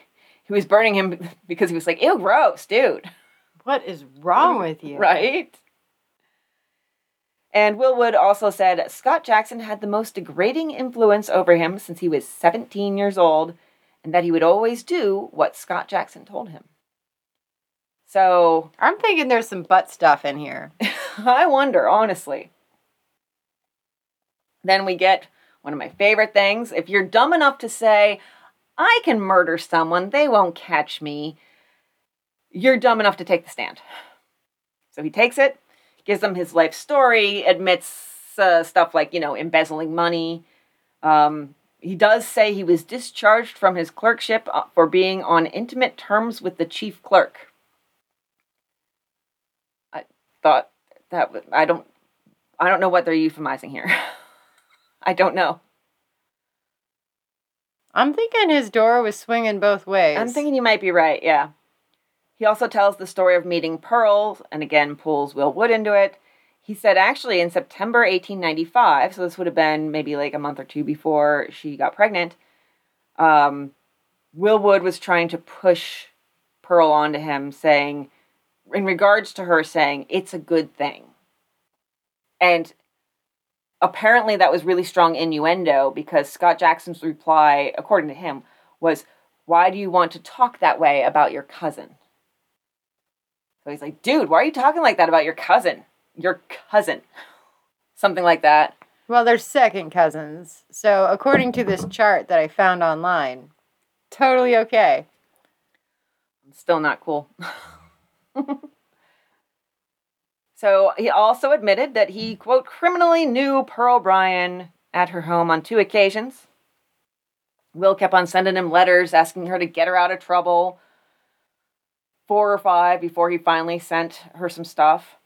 He was burning him because he was like, "Ew, gross, dude."
What is wrong with you?
Right? And Will Wood also said Scott Jackson had the most degrading influence over him since he was 17 years old, and that he would always do what Scott Jackson told him. So
I'm thinking there's some butt stuff in here.
I wonder, honestly. Then we get one of my favorite things. If you're dumb enough to say, I can murder someone, they won't catch me, you're dumb enough to take the stand. So he takes it, gives them his life story, admits uh, stuff like, you know, embezzling money. Um, he does say he was discharged from his clerkship uh, for being on intimate terms with the chief clerk. I thought that was, I don't I don't know what they're euphemizing here. I don't know.
I'm thinking his door was swinging both ways.
I'm thinking you might be right, yeah. He also tells the story of meeting Pearl and again pulls Will Wood into it. He said actually in September 1895, so this would have been maybe like a month or two before she got pregnant, um, Will Wood was trying to push Pearl onto him, saying, in regards to her saying, it's a good thing. And apparently that was really strong innuendo because Scott Jackson's reply, according to him, was, Why do you want to talk that way about your cousin? So he's like, Dude, why are you talking like that about your cousin? Your cousin. Something like that.
Well, they're second cousins. So, according to this chart that I found online, totally okay.
Still not cool. so he also admitted that he, quote, criminally knew Pearl Bryan at her home on two occasions. Will kept on sending him letters asking her to get her out of trouble. Four or five before he finally sent her some stuff.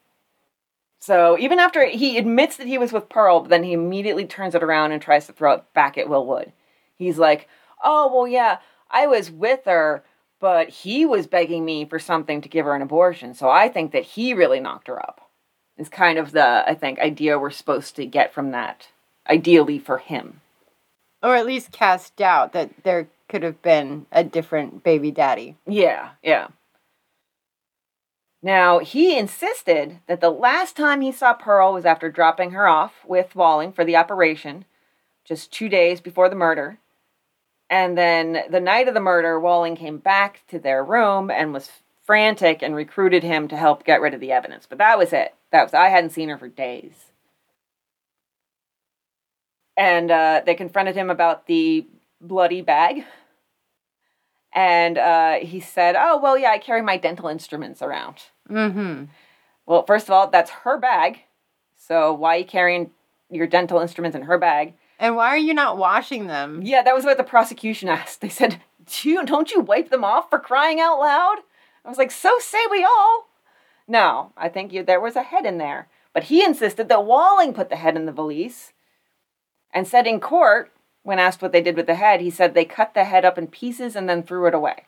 So even after he admits that he was with Pearl, but then he immediately turns it around and tries to throw it back at Will Wood. He's like, oh, well, yeah, I was with her, but he was begging me for something to give her an abortion. So I think that he really knocked her up. Is kind of the, I think, idea we're supposed to get from that, ideally for him.
Or at least cast doubt that there could have been a different baby daddy.
Yeah, yeah. Now, he insisted that the last time he saw Pearl was after dropping her off with Walling for the operation, just two days before the murder. And then the night of the murder, Walling came back to their room and was frantic and recruited him to help get rid of the evidence. But that was it. That was I hadn't seen her for days. And uh, they confronted him about the bloody bag and uh, he said, "Oh well, yeah, I carry my dental instruments around."
Mm-hmm.
Well, first of all, that's her bag. So why are you carrying your dental instruments in her bag?
And why are you not washing them?
Yeah, that was what the prosecution asked. They said, Do you, don't you wipe them off for crying out loud? I was like, So say we all. No, I think you, there was a head in there. But he insisted that Walling put the head in the valise and said in court when asked what they did with the head, he said they cut the head up in pieces and then threw it away.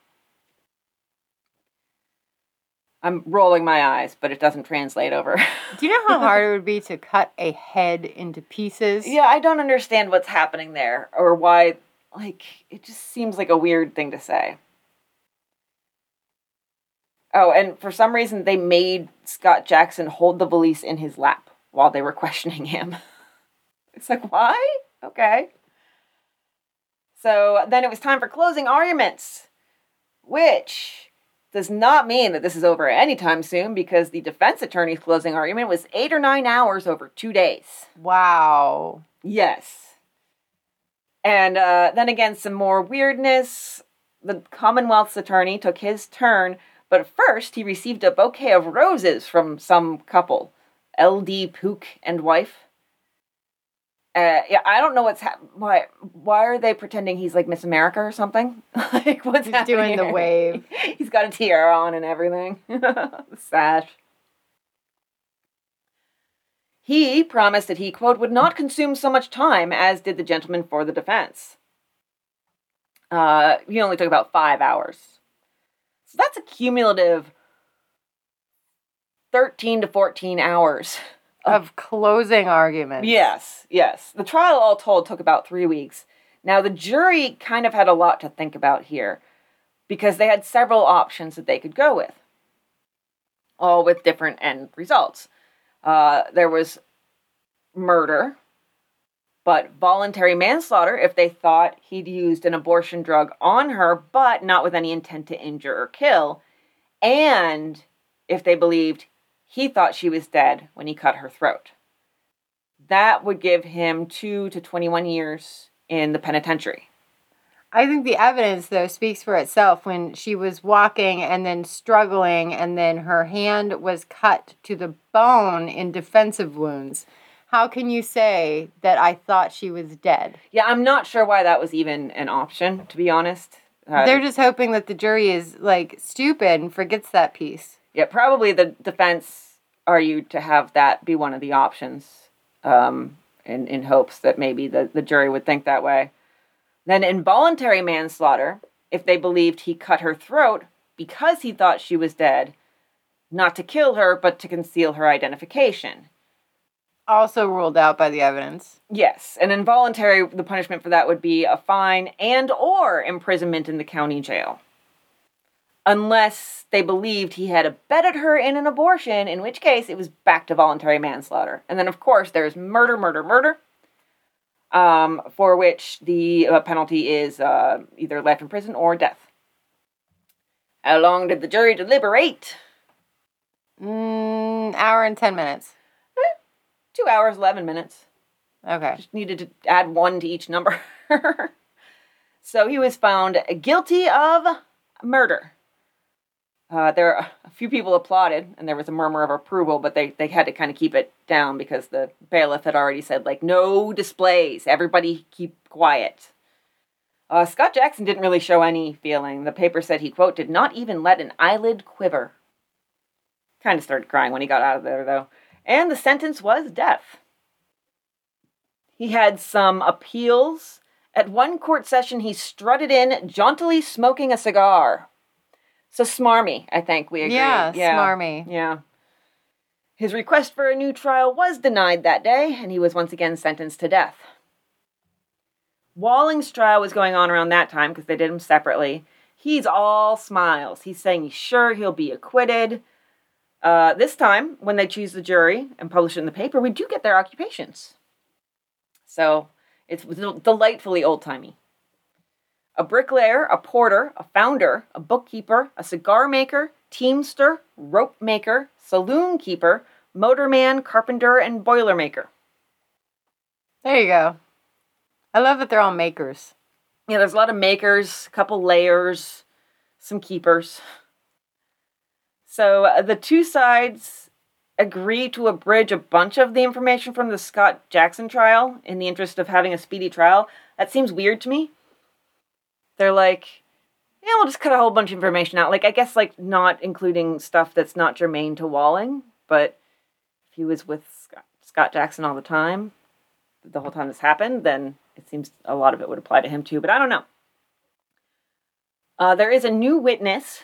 I'm rolling my eyes, but it doesn't translate over.
Do you know how hard it would be to cut a head into pieces?
Yeah, I don't understand what's happening there or why, like, it just seems like a weird thing to say. Oh, and for some reason, they made Scott Jackson hold the valise in his lap while they were questioning him. It's like, why? Okay. So then it was time for closing arguments, which does not mean that this is over anytime soon because the defense attorney's closing argument was eight or nine hours over two days.
Wow.
Yes. And uh, then again, some more weirdness. The Commonwealth's attorney took his turn, but first he received a bouquet of roses from some couple, L.D. Pook and wife. Uh, yeah, I don't know what's hap- why. Why are they pretending he's like Miss America or something? like what's
He's
happening
doing the wave.
he's got a tiara on and everything. Sash. He promised that he quote would not consume so much time as did the gentleman for the defense. Uh, he only took about five hours. So that's a cumulative thirteen to fourteen hours
Of closing arguments.
Yes, yes. The trial, all told, took about three weeks. Now, the jury kind of had a lot to think about here because they had several options that they could go with, all with different end results. Uh, there was murder, but voluntary manslaughter if they thought he'd used an abortion drug on her, but not with any intent to injure or kill, and if they believed he thought she was dead when he cut her throat. That would give him two to 21 years in the penitentiary.
I think the evidence, though, speaks for itself when she was walking and then struggling, and then her hand was cut to the bone in defensive wounds. How can you say that I thought she was dead?
Yeah, I'm not sure why that was even an option, to be honest. Uh,
They're just hoping that the jury is like stupid and forgets that piece.
Yeah, probably the defense argued to have that be one of the options um, in, in hopes that maybe the, the jury would think that way. Then involuntary manslaughter, if they believed he cut her throat because he thought she was dead, not to kill her, but to conceal her identification.
Also ruled out by the evidence.
Yes, and involuntary the punishment for that would be a fine and or imprisonment in the county jail. Unless they believed he had abetted her in an abortion, in which case it was back to voluntary manslaughter. And then of course there's murder, murder, murder. Um, for which the uh, penalty is uh, either life in prison or death. How long did the jury deliberate?
Mm, hour and 10 minutes.
Two hours, 11 minutes.
Okay.
Just needed to add one to each number. so he was found guilty of murder. Uh, there, a few people applauded, and there was a murmur of approval, but they, they had to kind of keep it down because the bailiff had already said, like, no displays, everybody keep quiet. Uh, Scott Jackson didn't really show any feeling. The paper said he, quote, did not even let an eyelid quiver. Kind of started crying when he got out of there, though. And the sentence was death. He had some appeals. At one court session, he strutted in, jauntily smoking a cigar. So smarmy, I think we agree.
Yeah, smarmy.
Yeah. His request for a new trial was denied that day, and he was once again sentenced to death. Walling's trial was going on around that time because they did them separately. He's all smiles. He's saying he's sure he'll be acquitted. Uh, this time, when they choose the jury and publish it in the paper, we do get their occupations. So it's delightfully old timey. A bricklayer, a porter, a founder, a bookkeeper, a cigar maker, teamster, rope maker, saloon keeper, motorman, carpenter, and boiler maker.
There you go. I love that they're all makers.
Yeah, there's a lot of makers, a couple layers, some keepers. So uh, the two sides agree to abridge a bunch of the information from the Scott Jackson trial in the interest of having a speedy trial. That seems weird to me. They're like, yeah, we'll just cut a whole bunch of information out. Like, I guess, like, not including stuff that's not germane to Walling, but if he was with Scott, Scott Jackson all the time, the whole time this happened, then it seems a lot of it would apply to him too, but I don't know. Uh, there is a new witness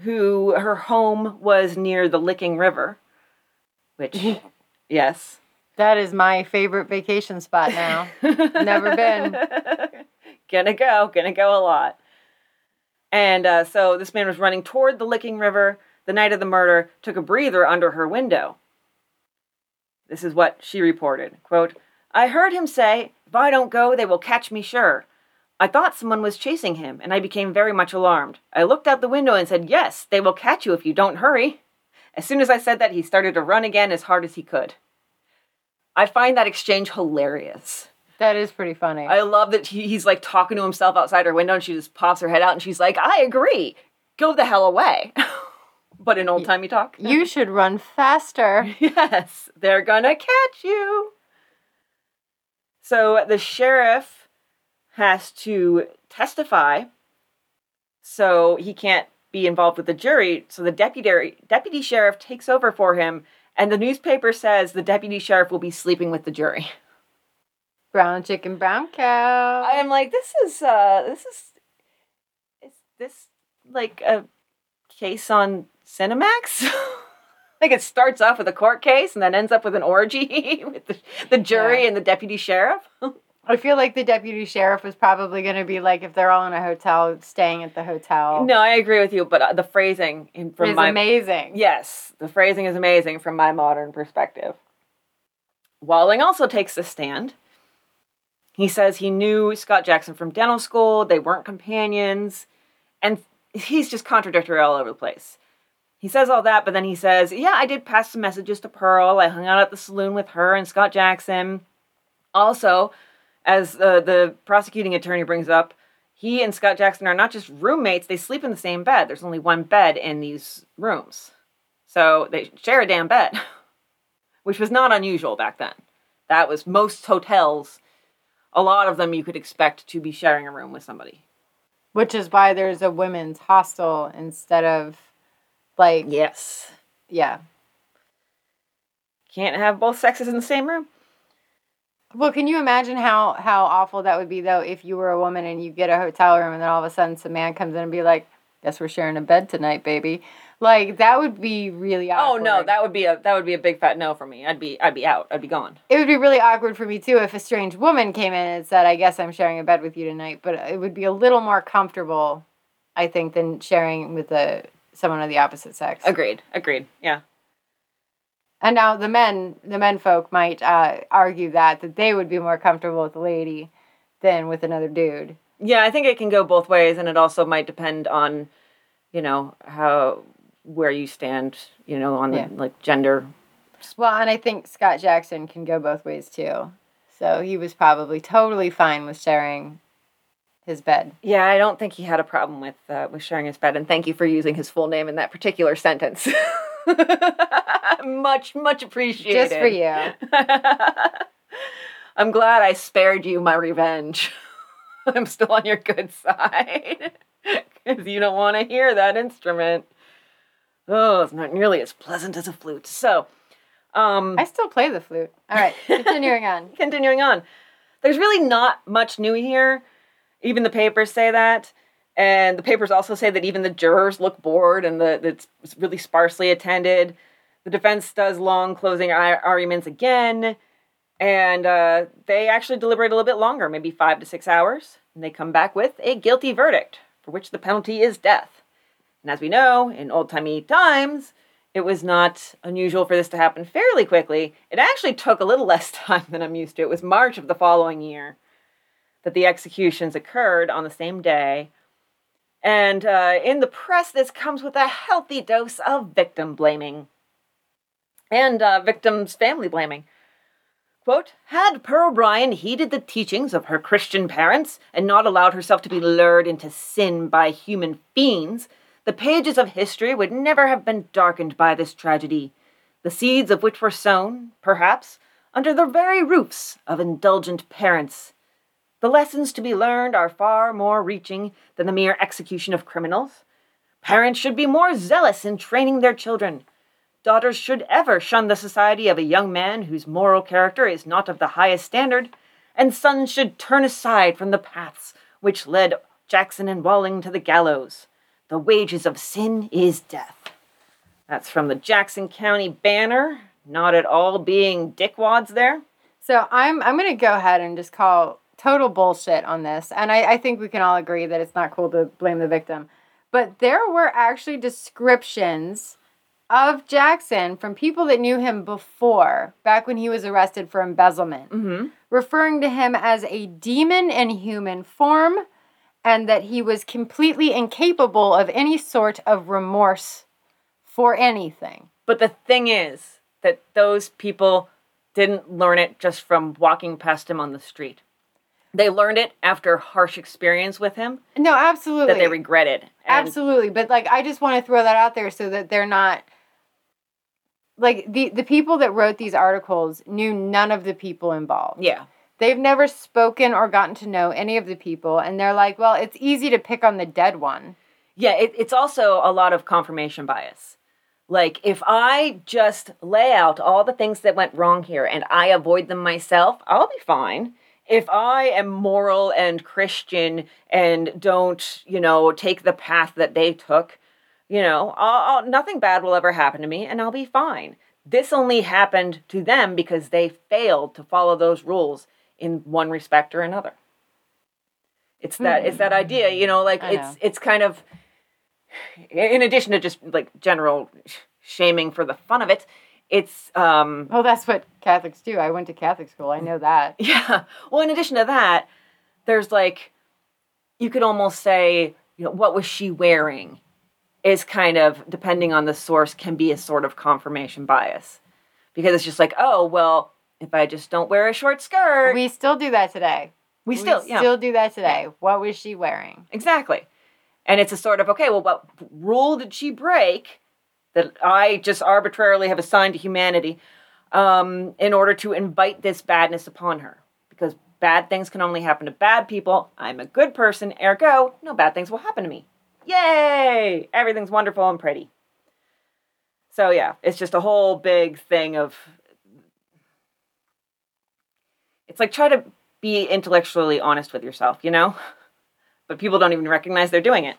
who her home was near the Licking River, which, yes.
That is my favorite vacation spot now. Never been.
gonna go, gonna go a lot. And uh, so this man was running toward the Licking River the night of the murder, took a breather under her window. This is what she reported. Quote, I heard him say, If I don't go, they will catch me sure. I thought someone was chasing him, and I became very much alarmed. I looked out the window and said, Yes, they will catch you if you don't hurry. As soon as I said that, he started to run again as hard as he could. I find that exchange hilarious.
That is pretty funny.
I love that he, he's like talking to himself outside her window and she just pops her head out and she's like, I agree. Go the hell away. but in old timey talk.
You should run faster.
yes, they're gonna catch you. So the sheriff has to testify, so he can't be involved with the jury. So the deputy deputy sheriff takes over for him, and the newspaper says the deputy sheriff will be sleeping with the jury.
Brown chicken, brown cow.
I am like, this is uh this is is this like a case on Cinemax? like it starts off with a court case and then ends up with an orgy with the, the jury yeah. and the deputy sheriff.
I feel like the deputy sheriff was probably going to be like if they're all in a hotel, staying at the hotel.
No, I agree with you, but uh, the phrasing from
is
my
amazing.
Yes, the phrasing is amazing from my modern perspective. Walling also takes the stand he says he knew Scott Jackson from dental school, they weren't companions, and he's just contradictory all over the place. He says all that, but then he says, Yeah, I did pass some messages to Pearl. I hung out at the saloon with her and Scott Jackson. Also, as uh, the prosecuting attorney brings up, he and Scott Jackson are not just roommates, they sleep in the same bed. There's only one bed in these rooms. So they share a damn bed, which was not unusual back then. That was most hotels a lot of them you could expect to be sharing a room with somebody.
Which is why there's a women's hostel instead of like yes. Yeah. Can't have both sexes in the same room. Well, can you imagine how how awful that would be though if you were a woman and you get a hotel room and then all of a sudden some man comes in and be like, "Guess we're sharing a bed tonight, baby." Like that would be really awkward.
Oh no, that would be a that would be a big fat no for me. I'd be I'd be out. I'd be gone.
it would be really awkward for me too if a strange woman came in and said, "I guess I'm sharing a bed with you tonight." But it would be a little more comfortable, I think, than sharing with a someone of the opposite sex.
Agreed. Agreed. Yeah.
And now the men, the men folk might uh, argue that that they would be more comfortable with a lady than with another dude.
Yeah, I think it can go both ways, and it also might depend on, you know, how where you stand, you know, on the
Yeah.
like gender.
Well, and I think Scott Jackson can go both ways too. So he was probably totally fine with sharing his bed.
Yeah, I don't think he had a problem with uh, with sharing his bed, and thank you for using his full name in that particular sentence. much, much appreciated.
Just for you.
I'm glad I spared you my revenge. I'm still on your good side because you don't want to hear that instrument. Oh, it's not nearly as pleasant as a flute. So, um,
I still play the flute. All right, continuing on.
continuing on, there's really not much new here. Even the papers say that. And the papers also say that even the jurors look bored and that it's really sparsely attended. The defense does long closing arguments again. And uh, they actually deliberate a little bit longer, maybe five to six hours. And they come back with a guilty verdict, for which the penalty is death. And as we know, in old timey times, it was not unusual for this to happen fairly quickly. It actually took a little less time than I'm used to. It was March of the following year that the executions occurred on the same day. And uh, in the press, this comes with a healthy dose of victim blaming and uh, victims' family blaming. Quote, had Pearl O'Brien heeded the teachings of her Christian parents and not allowed herself to be lured into sin by human fiends, the pages of history would never have been darkened by this tragedy, the seeds of which were sown, perhaps, under the very roofs of indulgent parents. The lessons to be learned are far more reaching than the mere execution of criminals. Parents should be more zealous in training their children. Daughters should ever shun the society of a young man whose moral character is not of the highest standard, and sons should turn aside from the paths which led Jackson and Walling to the gallows. The wages of sin is death. That's from the Jackson County Banner, not at all being dickwads there.
So I'm I'm gonna go ahead and just call total bullshit on this, and I, I think we can all agree that it's not cool to blame the victim. But there were actually descriptions of Jackson from people that knew him before, back when he was arrested for embezzlement,
Mm-hmm.
referring to him as a demon in human form, and that he was completely incapable of any sort of remorse for anything.
But the thing is that those people didn't learn it just from walking past him on the street. They learned it after harsh experience with him
No, absolutely.
that they regretted. And
Absolutely, but like I just want to throw that out there so that they're not like the the people that wrote these articles knew none of the people involved.
Yeah.
They've never spoken or gotten to know any of the people and they're like, "Well, it's easy to pick on the dead one."
Yeah, it, it's also a lot of confirmation bias. Like, if I just lay out all the things that went wrong here and I avoid them myself, I'll be fine. If I am moral and Christian and don't, you know, take the path that they took, you know, I'll, I'll, nothing bad will ever happen to me and I'll be fine. This only happened to them because they failed to follow those rules in one respect or another. It's that it's that idea, you know, like
I
it's
know.
it's kind of in addition to just like general shaming for the fun of it, it's um
Well, that's what Catholics do. I went to Catholic school. I know that.
yeah. Well, in addition to that, there's like you could almost say, you know, what was she wearing is kind of depending on the source can be a sort of confirmation bias. Because it's just like, oh, well, if I just don't wear a short skirt, we,
We still do that today.
We still, yeah.
still do that today. What was she wearing?
Exactly. And it's a sort of, okay, well, what rule did she break that I just arbitrarily have assigned to humanity um, in order to invite this badness upon her? Because bad things can only happen to bad people. I'm a good person, ergo, no bad things will happen to me. Yay! Everything's wonderful and pretty. So, yeah, it's just a whole big thing of. It's like try to be intellectually honest with yourself, you know? But people don't even recognize they're doing it.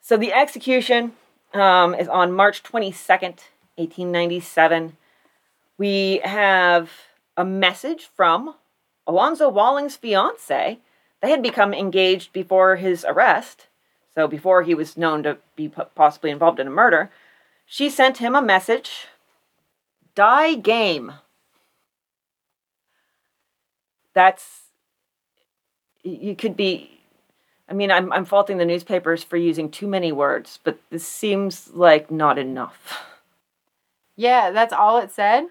So the execution um, is on March 22nd, 1897. We have a message from Alonzo Walling's fiance. They had become engaged before his arrest, so before he was known to be possibly involved in a murder. She sent him a message Die game. That's. You could be. I mean, I'm, I'm faulting the newspapers for using too many words, but this seems like not enough.
Yeah, that's all it said?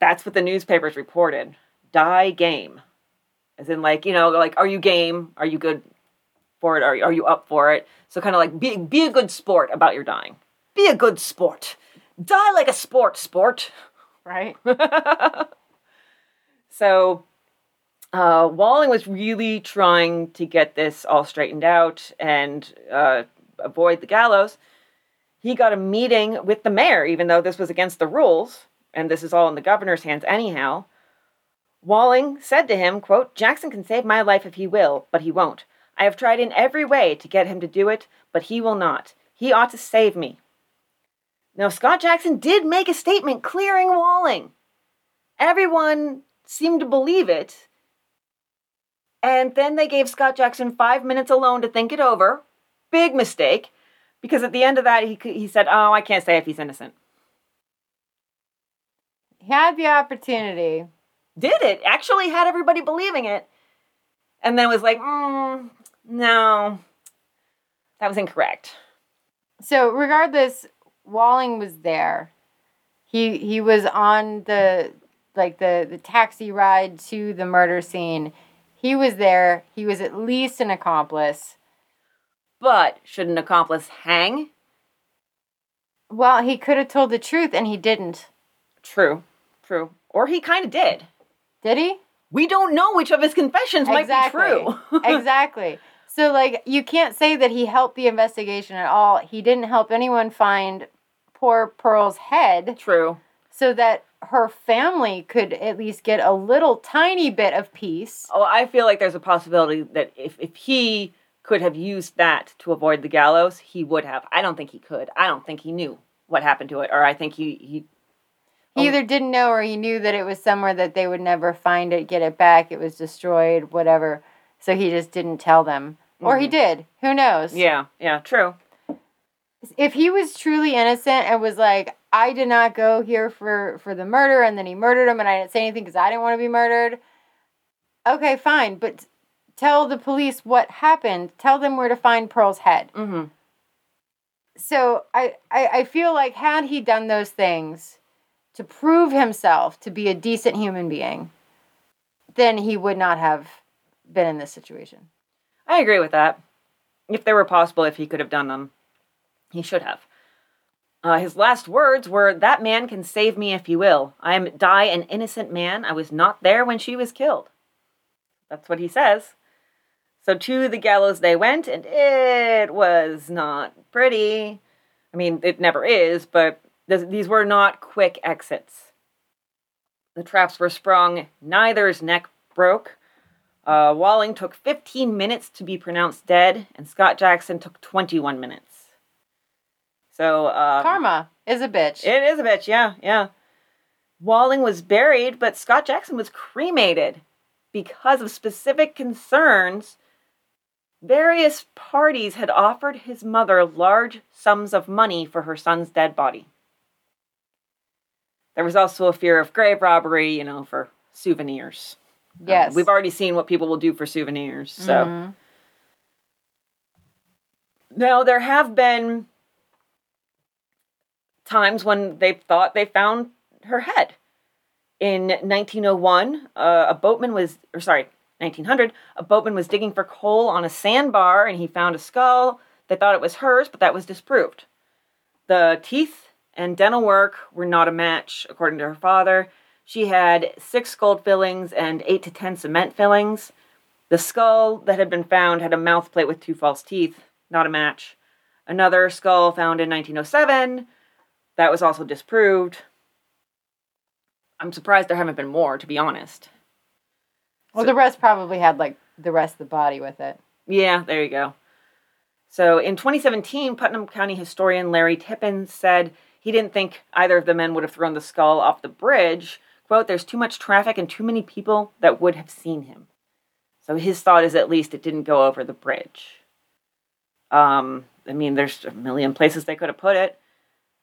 That's what the newspapers reported. Die game. As in, like, you know, like, are you game? Are you good for it? Are, are you up for it? So, kind of like, be, be a good sport about your dying. Be a good sport. Die like a sport, sport.
Right.
so, uh, Walling was really trying to get this all straightened out and uh, avoid the gallows. He got a meeting with the mayor, even though this was against the rules, and this is all in the governor's hands anyhow. Walling said to him, quote, Jackson can save my life if he will, but he won't. I have tried in every way to get him to do it, but he will not. He ought to save me. Now, Scott Jackson did make a statement clearing Walling. Everyone seemed to believe it. And then they gave Scott Jackson five minutes alone to think it over. Big mistake, because at the end of that, he, he said, Oh, I can't say if he's innocent.
He had the opportunity.
Did it? Actually had everybody believing it. And then was like, mm, No, that was incorrect.
So, regardless, Walling was there. He he was on the like the the taxi ride to the murder scene. He was there. He was at least an accomplice.
But should an accomplice hang?
Well, he could have told the truth and he didn't.
True. True. Or he kind of did.
Did he?
We don't know which of his confessions
exactly.
might be
true. exactly. So like you can't say that he helped the investigation at all. He didn't help anyone find poor Pearl's head.
True.
So that her family could at least get a little tiny bit of peace.
Oh, I feel like there's a possibility that if, if he could have used that to avoid the gallows, he would have. I don't think he could. I don't think he knew what happened to it, or I think he he.
He either didn't know or he knew that it was somewhere that they would never find it, get it back, it was destroyed, whatever. So he just didn't tell them. Mm-hmm. Or he mm-hmm. did. Who knows?
Yeah, yeah, true
if he was truly innocent and was like, I did not go here for for the murder, and then he murdered him, and I didn't say anything because I didn't want to be murdered. Okay, fine, but tell the police what happened. Tell them where to find Pearl's head.
Mm-hmm.
So I, I I feel like had he done those things to prove himself to be a decent human being, then he would not have been in this situation.
I agree with that. If they were possible, if he could have done them. He should have. Uh, his last words were, That man can save me if he will. I am die an innocent man. I was not there when she was killed. That's what he says. So to the gallows they went, and it was not pretty. I mean, it never is, but these were not quick exits. The traps were sprung, neither's neck broke. Uh, Walling took 15 minutes to be pronounced dead, and Scott Jackson took 21 minutes. So um,
karma is a bitch.
It is a bitch. Yeah, yeah. Walling was buried, but Scott Jackson was cremated because of specific concerns. Various parties had offered his mother large sums of money for her son's dead body. There was also a fear of grave robbery, you know, for souvenirs.
Yes.
Um, we've already seen what people will do for souvenirs. So. Mm-hmm. Now, there have been times when they thought they found her head. In 1901, uh, a boatman was, or sorry, 1900, a boatman was digging for coal on a sandbar and he found a skull. They thought it was hers, but that was disproved. The teeth and dental work were not a match, according to her father. She had six gold fillings and eight to ten cement fillings. The skull that had been found had a mouth plate with two false teeth, not a match. Another skull found in 1907 that was also disproved. I'm surprised there haven't been more, to be honest.
Well, the rest probably had like the rest of the body with it.
Yeah, there you go. So in 2017, Putnam County historian Larry Tippin said he didn't think either of the men would have thrown the skull off the bridge. Quote, there's too much traffic and too many people that would have seen him. So his thought is at least it didn't go over the bridge. Um, I mean, there's a million places they could have put it.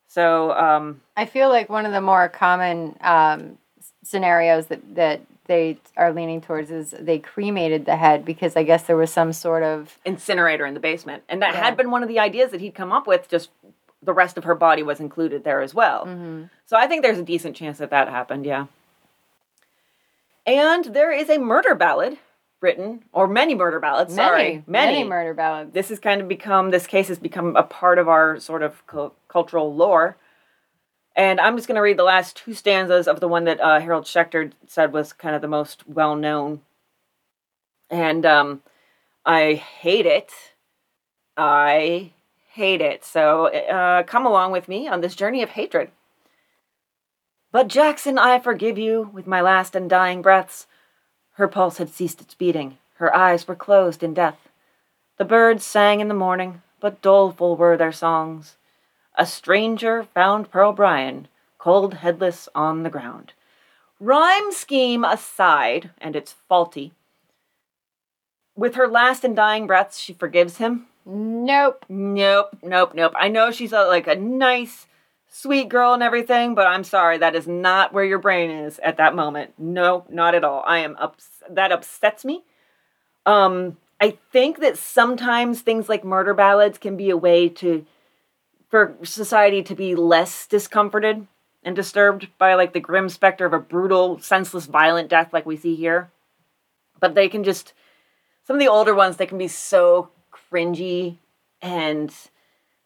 So um,
I feel like one of the more common um, scenarios that, that they are leaning towards is they cremated the head because I guess there was some sort of
incinerator in the basement, and that
Yeah.
had been one of the ideas that he'd come up with. Just the rest of her body was included there as well.
Mm-hmm.
So I think there's a decent chance that that happened. Yeah. And there is a murder ballad written, or many murder ballads.
many,
sorry,
many murder ballads.
this has kind of become this case has become a part of our sort of cu- cultural lore. And i'm just going to read the last two stanzas of the one that uh, harold schechter said was kind of the most well known and um, i hate it. I hate it. So uh, come along with me on this journey of hatred. But jackson i forgive you with my last and dying breaths. Her pulse had ceased its beating. Her eyes were closed in death. The birds sang in the morning, but doleful were their songs. A stranger found Pearl Bryan, cold headless on the ground. Rhyme scheme aside, and it's faulty. With her last and dying breaths, she forgives him.
Nope.
Nope, nope, nope. I know she's a, like a nice, sweet girl and everything, but I'm sorry, that is not where your brain is at that moment. No, not at all. I am ups- that upsets me. Um, I think that sometimes things like murder ballads can be a way to for society to be less discomforted and disturbed by like the grim specter of a brutal, senseless, violent death like we see here. But they can just some of the older ones they can be so cringy and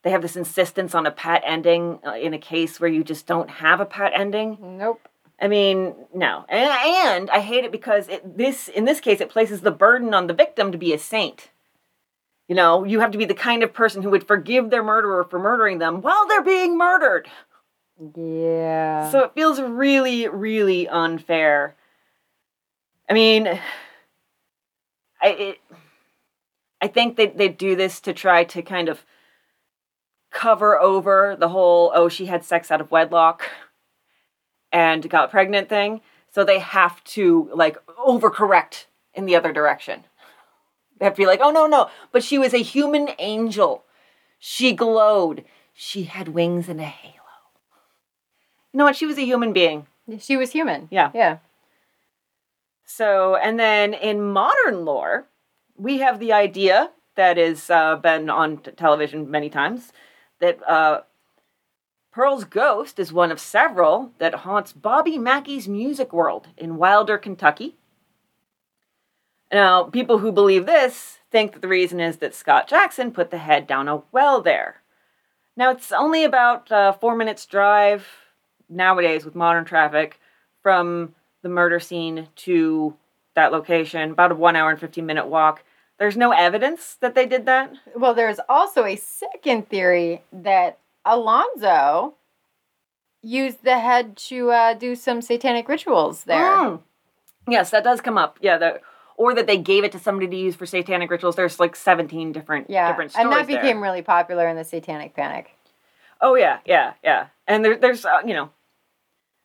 they have this insistence on a pat ending uh, in a case where you just don't have a pat ending.
Nope.
I mean, no. And, and I hate it because it, this in this case it places the burden on the victim to be a saint. You know, you have to be the kind of person who would forgive their murderer for murdering them while they're being murdered.
Yeah.
So it feels really, really unfair. I mean, I it, I think they they do this to try to kind of cover over the whole oh she had sex out of wedlock and got pregnant thing. So they have to like overcorrect in the other direction. Have to be like, oh no, no, but she was a human angel. She glowed. She had wings and a halo. You know what? She was a human being.
she was human.
Yeah.
Yeah.
So, and then in modern lore, we have the idea that has uh, been on t- television many times that uh, Pearl's ghost is one of several that haunts Bobby Mackey's music world in Wilder, Kentucky. Now, people who believe this think that the reason is that Scott Jackson put the head down a well there. Now, it's only about uh, four minutes' drive nowadays with modern traffic from the murder scene to that location, about a one hour and 15 minute walk. There's no evidence that they did that.
Well, there's also a second theory that Alonzo used the head to uh, do some satanic rituals there.
Mm. Yes, that does come up. Yeah, or that they gave it to somebody to use for satanic rituals. There's like 17 different
Yeah,
different stories
and that
there.
became really popular in the Satanic Panic.
Oh yeah, yeah, yeah. And there, there's uh, you know,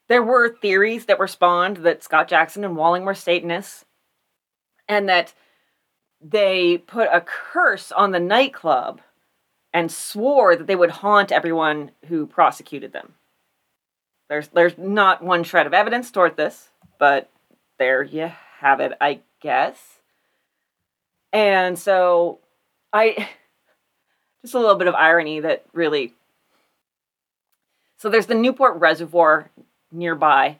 there were theories that were spawned that Scott Jackson and Walling were Satanists, and that they put a curse on the nightclub and swore that they would haunt everyone who prosecuted them. There's there's not one shred of evidence toward this, but there you have it, I guess. And so I just a little bit of irony that really so there's the Newport Reservoir nearby.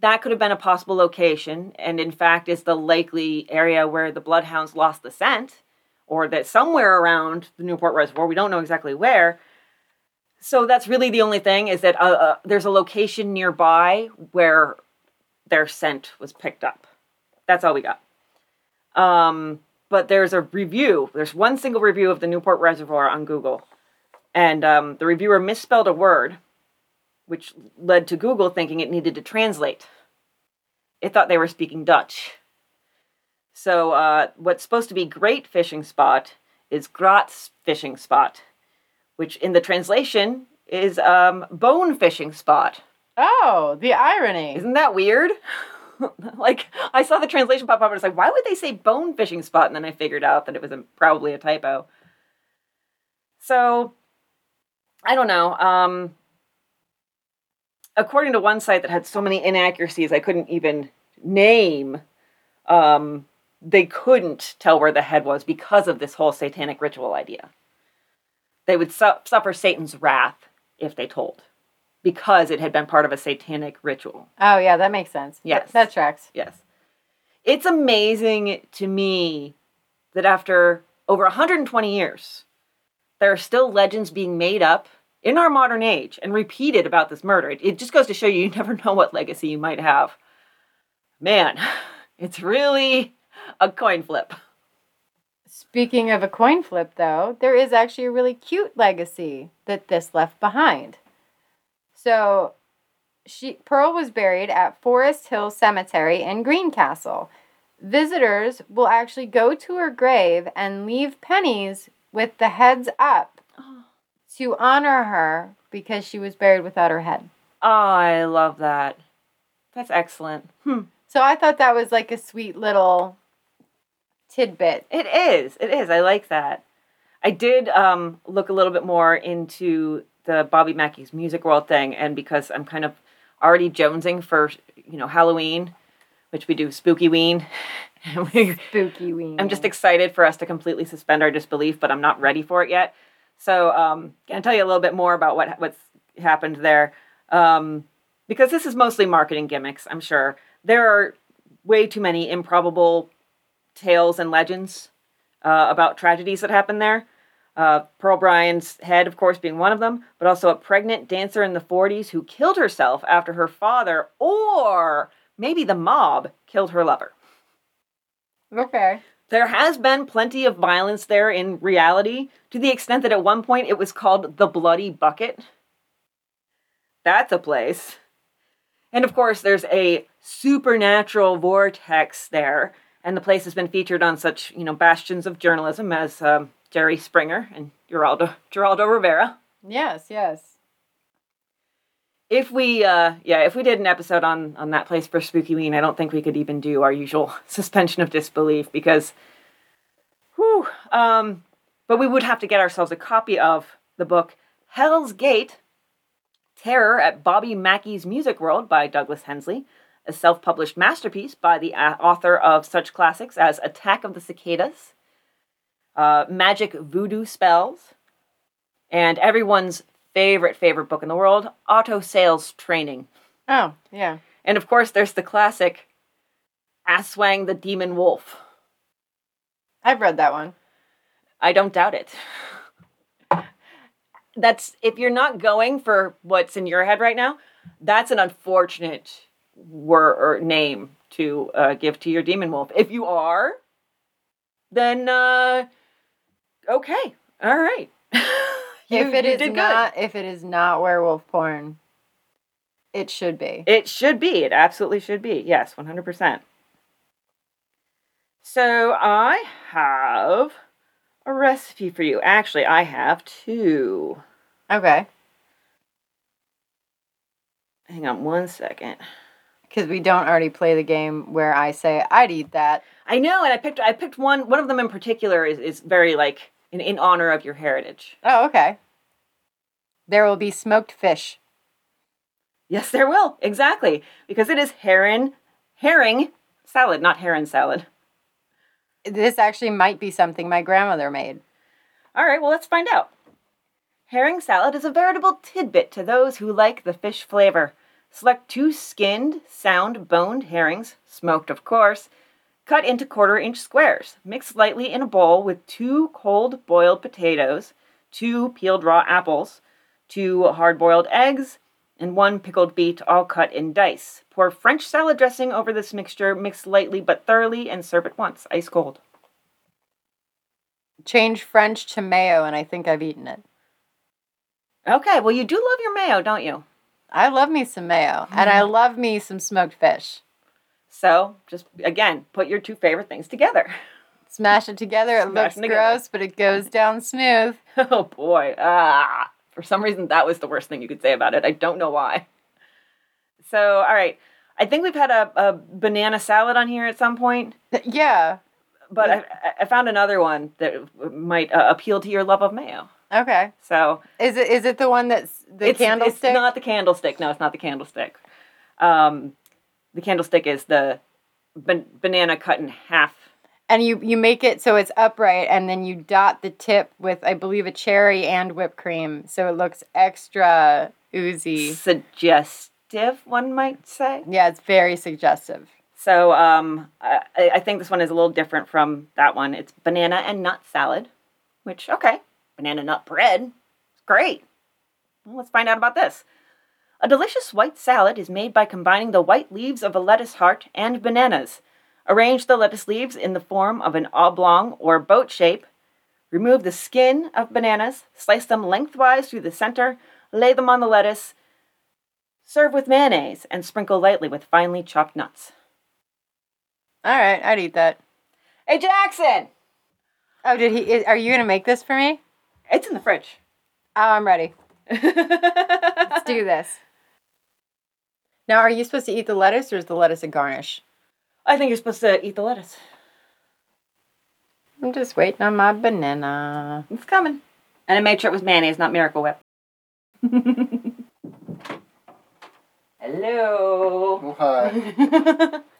That could have been a possible location, and in fact, is the likely area where the bloodhounds lost the scent, or that somewhere around the Newport Reservoir. We don't know exactly where. So that's really the only thing is that uh, uh, there's a location nearby where their scent was picked up. That's all we got. Um, but there's a review. There's one single review of the Newport Reservoir on Google, and um, the reviewer misspelled a word which led to Google thinking it needed to translate. It thought they were speaking Dutch. So, uh, what's supposed to be great fishing spot is Gratz fishing spot, which in the translation is um, bone fishing spot.
Oh, the irony.
Isn't that weird? like, I saw the translation pop up and I was like, why would they say bone fishing spot? And then I figured out that it was a, probably a typo. So, I don't know. Um, according to one site that had so many inaccuracies, I couldn't even name. Um, they couldn't tell where the head was because of this whole satanic ritual idea. They would su- suffer Satan's wrath if they told, because it had been part of a satanic ritual.
Oh, yeah, that makes sense. Th-
Yes.
that tracks.
Yes. It's amazing to me that after over 120 years, there are still legends being made up in our modern age and repeated about this murder. It, it just goes to show you you never know what legacy you might have. Man, it's really a coin flip.
Speaking of a coin flip, though, there is actually a really cute legacy that this left behind. So, she Pearl was buried at Forest Hill Cemetery in Greencastle. Visitors will actually go to her grave and leave pennies with the heads up to honor her because she was buried without her head.
Oh, I love that. That's excellent. Hmm.
So I thought that was like a sweet little tidbit.
It is. It is. I like that. I did um, look a little bit more into the Bobby Mackey's Music World thing, and because I'm kind of already jonesing for you know Halloween, which we do Spooky Ween. we,
Spooky ween.
I'm just excited for us to completely suspend our disbelief, but I'm not ready for it yet. So, um, gonna tell you a little bit more about what what's happened there, um, because this is mostly marketing gimmicks. I'm sure there are way too many improbable tales and legends uh, about tragedies that happened there. Uh, Pearl Bryan's head, of course, being one of them, but also a pregnant dancer in the 40s who killed herself after her father, or maybe the mob, killed her lover.
okay.
There has been plenty of violence there in reality, to the extent that at one point it was called the Bloody Bucket. That's a place. And of course, there's a supernatural vortex there, and the place has been featured on such, you know, bastions of journalism as um, Jerry Springer and Geraldo, Geraldo Rivera.
Yes, yes.
If we, uh, yeah, if we did an episode on on that place for Spooky Ween, I don't think we could even do our usual suspension of disbelief because, whew, um, but we would have to get ourselves a copy of the book Hell's Gate, Terror at Bobby Mackey's Music World by Douglas Hensley, a self-published masterpiece by the uh, author of such classics as Attack of the Cicadas, uh, Magic Voodoo Spells, and everyone's favorite favorite book in the world, Auto Sales Training.
Oh, yeah.
And of course, there's the classic Aswang the Demon Wolf.
I've read that one.
I don't doubt it. That's if you're not going for what's in your head right now, that's an unfortunate word or name to uh, give to your demon wolf. If you are, then uh, okay, all right. You-
if it is
did good.
not if it is not werewolf porn, it should be.
It should be. It absolutely should be. Yes, 100%. So I have a recipe for you. Actually, I have two.
Okay.
Hang on one second.
Because we don't already play the game where I say I'd eat that.
I know, and I picked I picked one one of them in particular is, is very like in, in honor of your heritage.
Oh, okay. There will be smoked fish.
Yes, there will. Exactly. Because it is heron herring salad, not heron salad.
This actually might be something my grandmother made.
All right, well, let's find out. Herring salad is a veritable tidbit to those who like the fish flavor. Select two skinned, sound boned herrings, smoked of course, cut into quarter inch squares. Mix lightly in a bowl with two cold boiled potatoes, two peeled raw apples, two hard boiled eggs, and one pickled beet, all cut in dice. Pour French salad dressing over this mixture, mix lightly but thoroughly, and serve at once, ice cold.
Change French to mayo, and I think I've eaten it.
Okay, well, you do love your mayo, don't you?
I love me some mayo, and I mm. love me some smoked fish.
So just again, put your two favorite things together.
Smash it together. It
Smash
looks
together.
gross, but it goes down smooth.
oh boy. Ah. For some reason that was the worst thing you could say about it. I don't know why. So, all right. I think we've had a, a banana salad on here at some point,
Yeah.
but I, I found another one that might uh, appeal to your love of mayo.
Okay.
So
Is it is it the one that's the
it's,
candlestick?
It's not the candlestick. No, it's not the candlestick. Um, the candlestick is the ban- banana cut in half.
and you you make it so it's upright, and then you dot the tip with I believe a cherry and whipped cream, so it looks extra oozy.
Suggestive, one might say.
Yeah, it's very suggestive.
So um, I, I think this one is a little different from that one. It's banana and nut salad, which, okay, banana nut bread. Great. Well, let's find out about this. A delicious white salad is made by combining the white leaves of a lettuce heart and bananas. Arrange the lettuce leaves in the form of an oblong or boat shape. Remove the skin of bananas, slice them lengthwise through the center, lay them on the lettuce. Serve with mayonnaise and sprinkle lightly with finely chopped nuts.
All right, I'd eat that.
Hey Jackson,
Oh, did he? Is, are you gonna make this for me?
it's in the fridge.
Oh, I'm ready. Let's do this. Now, are you supposed to eat the lettuce, or is the lettuce a garnish?
I think you're supposed to eat the lettuce.
I'm just waiting on my banana.
It's coming. And I made sure it was mayonnaise, not Miracle Whip. Hello.
Oh, hi.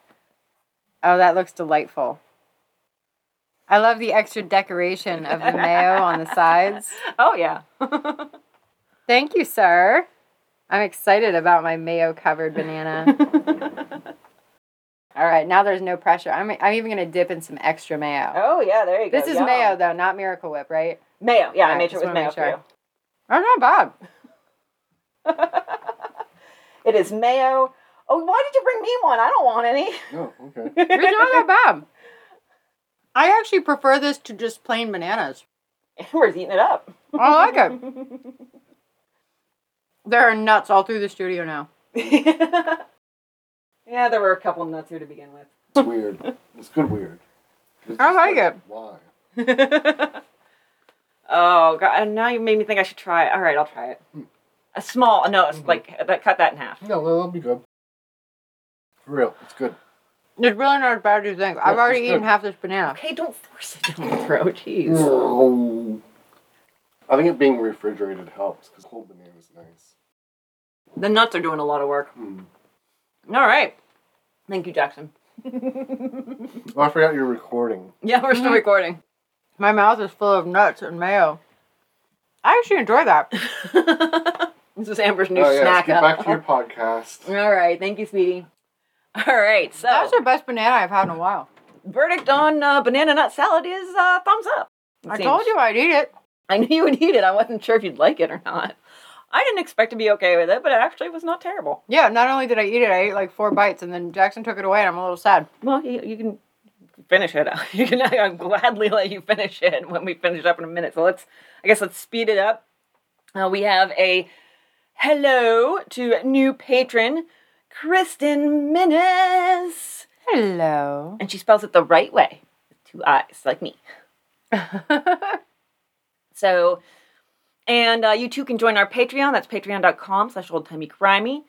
Oh, that looks delightful. I love the extra decoration of the mayo on the sides.
oh yeah.
Thank you, sir. I'm excited about my mayo covered banana. All right, now there's no pressure. I'm, I'm even going to dip in some extra mayo.
oh yeah, there you go.
This is
Yum.
mayo, though, not Miracle Whip, right?
Mayo. Yeah, I
Alright,
made sure it was mayo
wanna
for
make Oh, not bad.
it is mayo. Oh, why did you bring me one? I don't want any.
Oh, okay.
It's not that bad. I actually prefer this to just plain bananas.
Amber's eating it up.
I like it. There are nuts all through the studio now.
yeah, there were a couple nuts here to begin with.
It's weird. It's good weird. It's
I
just
like it.
Why?
oh god! and Now you made me think I should try. it. All right, I'll try it. A small, no, it's
Mhm.
like that. Cut that in half.
No, that'll be good. For real, it's good.
It's really not as bad as you think. I've already eaten
good.
half this banana.
Okay, don't force it down my throat. Jeez.
Mm. I think it being refrigerated helps because cold banana is nice.
The nuts are doing a lot of work.
Mm.
All right. Thank you, Jackson.
Oh, I forgot you're recording.
Yeah, we're still
Mhm.
recording.
My mouth is full of nuts and mayo. I actually enjoy that.
this is Amber's new
oh, yeah,
snack.
let's get back to your podcast.
All right, thank you, sweetie. All right, so
That's the best banana I've had in a while.
verdict on uh, banana nut salad is uh, thumbs up.
I
seems.
told you I'd eat it.
I knew you would eat it. I wasn't sure if you'd like it or not. I didn't expect to be okay with it, but it actually was not terrible.
Yeah, not only did I eat it, I ate like four bites, and then Jackson took it away, and I'm a little sad.
Well, you, you can finish it. You can. I'll gladly let you finish it when we finish up in a minute. So let's. I guess let's speed it up. Uh, we have a hello to new patron, Kristen Minnis,
Hello.
and she spells it the right way, with two eyes, like me. So, and uh, you too can join our Patreon. That's patreon.com slash oldtimeycrimey.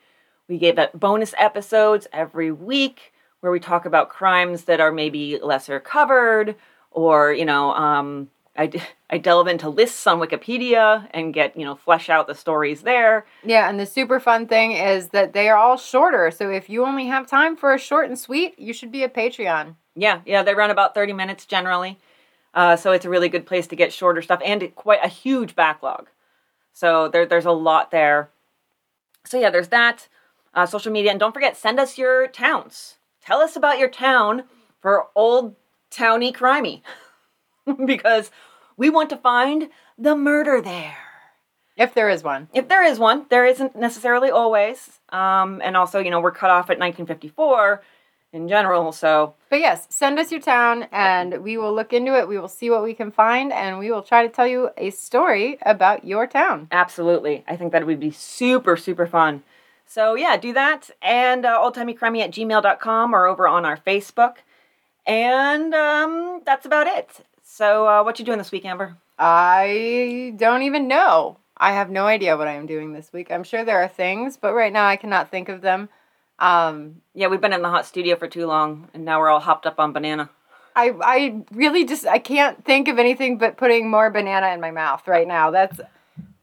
We give bonus episodes every week where we talk about crimes that are maybe lesser covered or, you know, um, I, d- I delve into lists on Wikipedia and get, you know, flesh out the stories there.
yeah, and the super fun thing is that they are all shorter. So if you only have time for a short and sweet, you should be a Patreon.
Yeah, yeah, they run about 30 minutes generally. Uh, so it's a really good place to get shorter stuff and quite a huge backlog. So there, there's a lot there. So yeah, there's that. Uh, social media. And don't forget, send us your towns. Tell us about your town for Old Towny Crimey. because we want to find the murder there.
If there is one.
If there is one, there isn't necessarily always. Um, and also, you know, we're cut off at 1954 in general, so
But yes, send us your town and we will look into it. We will see what we can find and we will try to tell you a story about your town.
Absolutely. I think that would be super, super fun. So yeah, do that. And uh, oldtimeycrimey at gmail.com or over on our Facebook. And um, that's about it. So uh, what you doing this week, Amber?
I don't even know. I have no idea what I am doing this week. I'm sure there are things, but right now I cannot think of them. Um,
Yeah, we've been in the hot studio for too long, and now we're all hopped up on banana.
I I really just I can't think of anything but putting more banana in my mouth right now. That's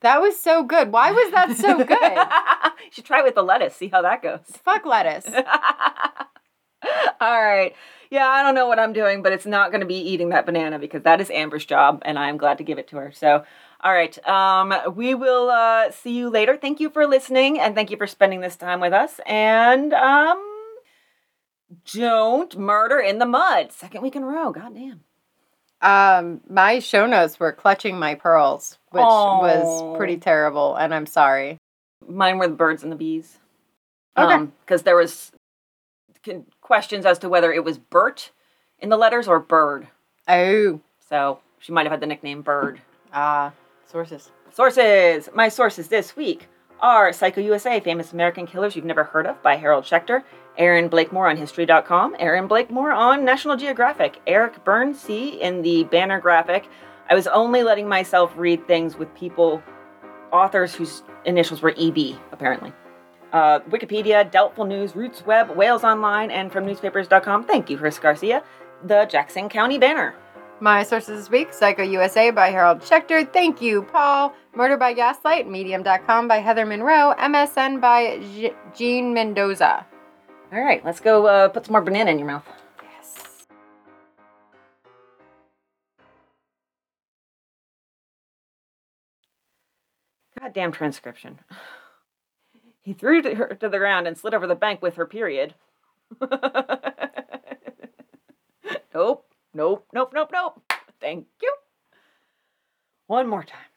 that was so good. Why was that so good?
you should try it with the lettuce, see how that goes.
Fuck lettuce.
All right. Yeah, I don't know what I'm doing, but it's not going to be eating that banana because that is Amber's job, and I'm glad to give it to her. So, all right. Um, we will uh, see you later. Thank you for listening, and thank you for spending this time with us. And um, don't murder in the mud. Second week in a row. Goddamn.
Um, my show notes were clutching my pearls, which
Aw.
was pretty terrible, and I'm sorry.
Mine were the birds and the bees.
Okay.
Because there was questions as to whether it was Bert in the letters or Bird.
Oh,
So she might have had the nickname Bird.
ah, sources.
Sources. My sources this week are Psycho USA, Famous American Killers You've Never Heard of by Harold Schechter, Erin Blakemore on History.com, Erin Blakemore on National Geographic, Eric Burns C in the banner graphic. I was only letting myself read things with people, authors whose initials were EB, apparently. Uh, Wikipedia, Doubtful News, Roots Web, Wales Online, and from newspapers.com. Thank you, Chris Garcia. The Jackson County Banner.
My sources this week Psycho USA by Harold Schechter. Thank you, Paul. Murder by Gaslight, Medium.com by Heather Monroe. MSN by J- Jean Mendoza.
All right, let's go uh, put some more banana in your mouth.
Yes.
Goddamn transcription. He threw her to the ground and slid over the bank with her period. nope, nope, nope, nope, nope. Thank you. One more time.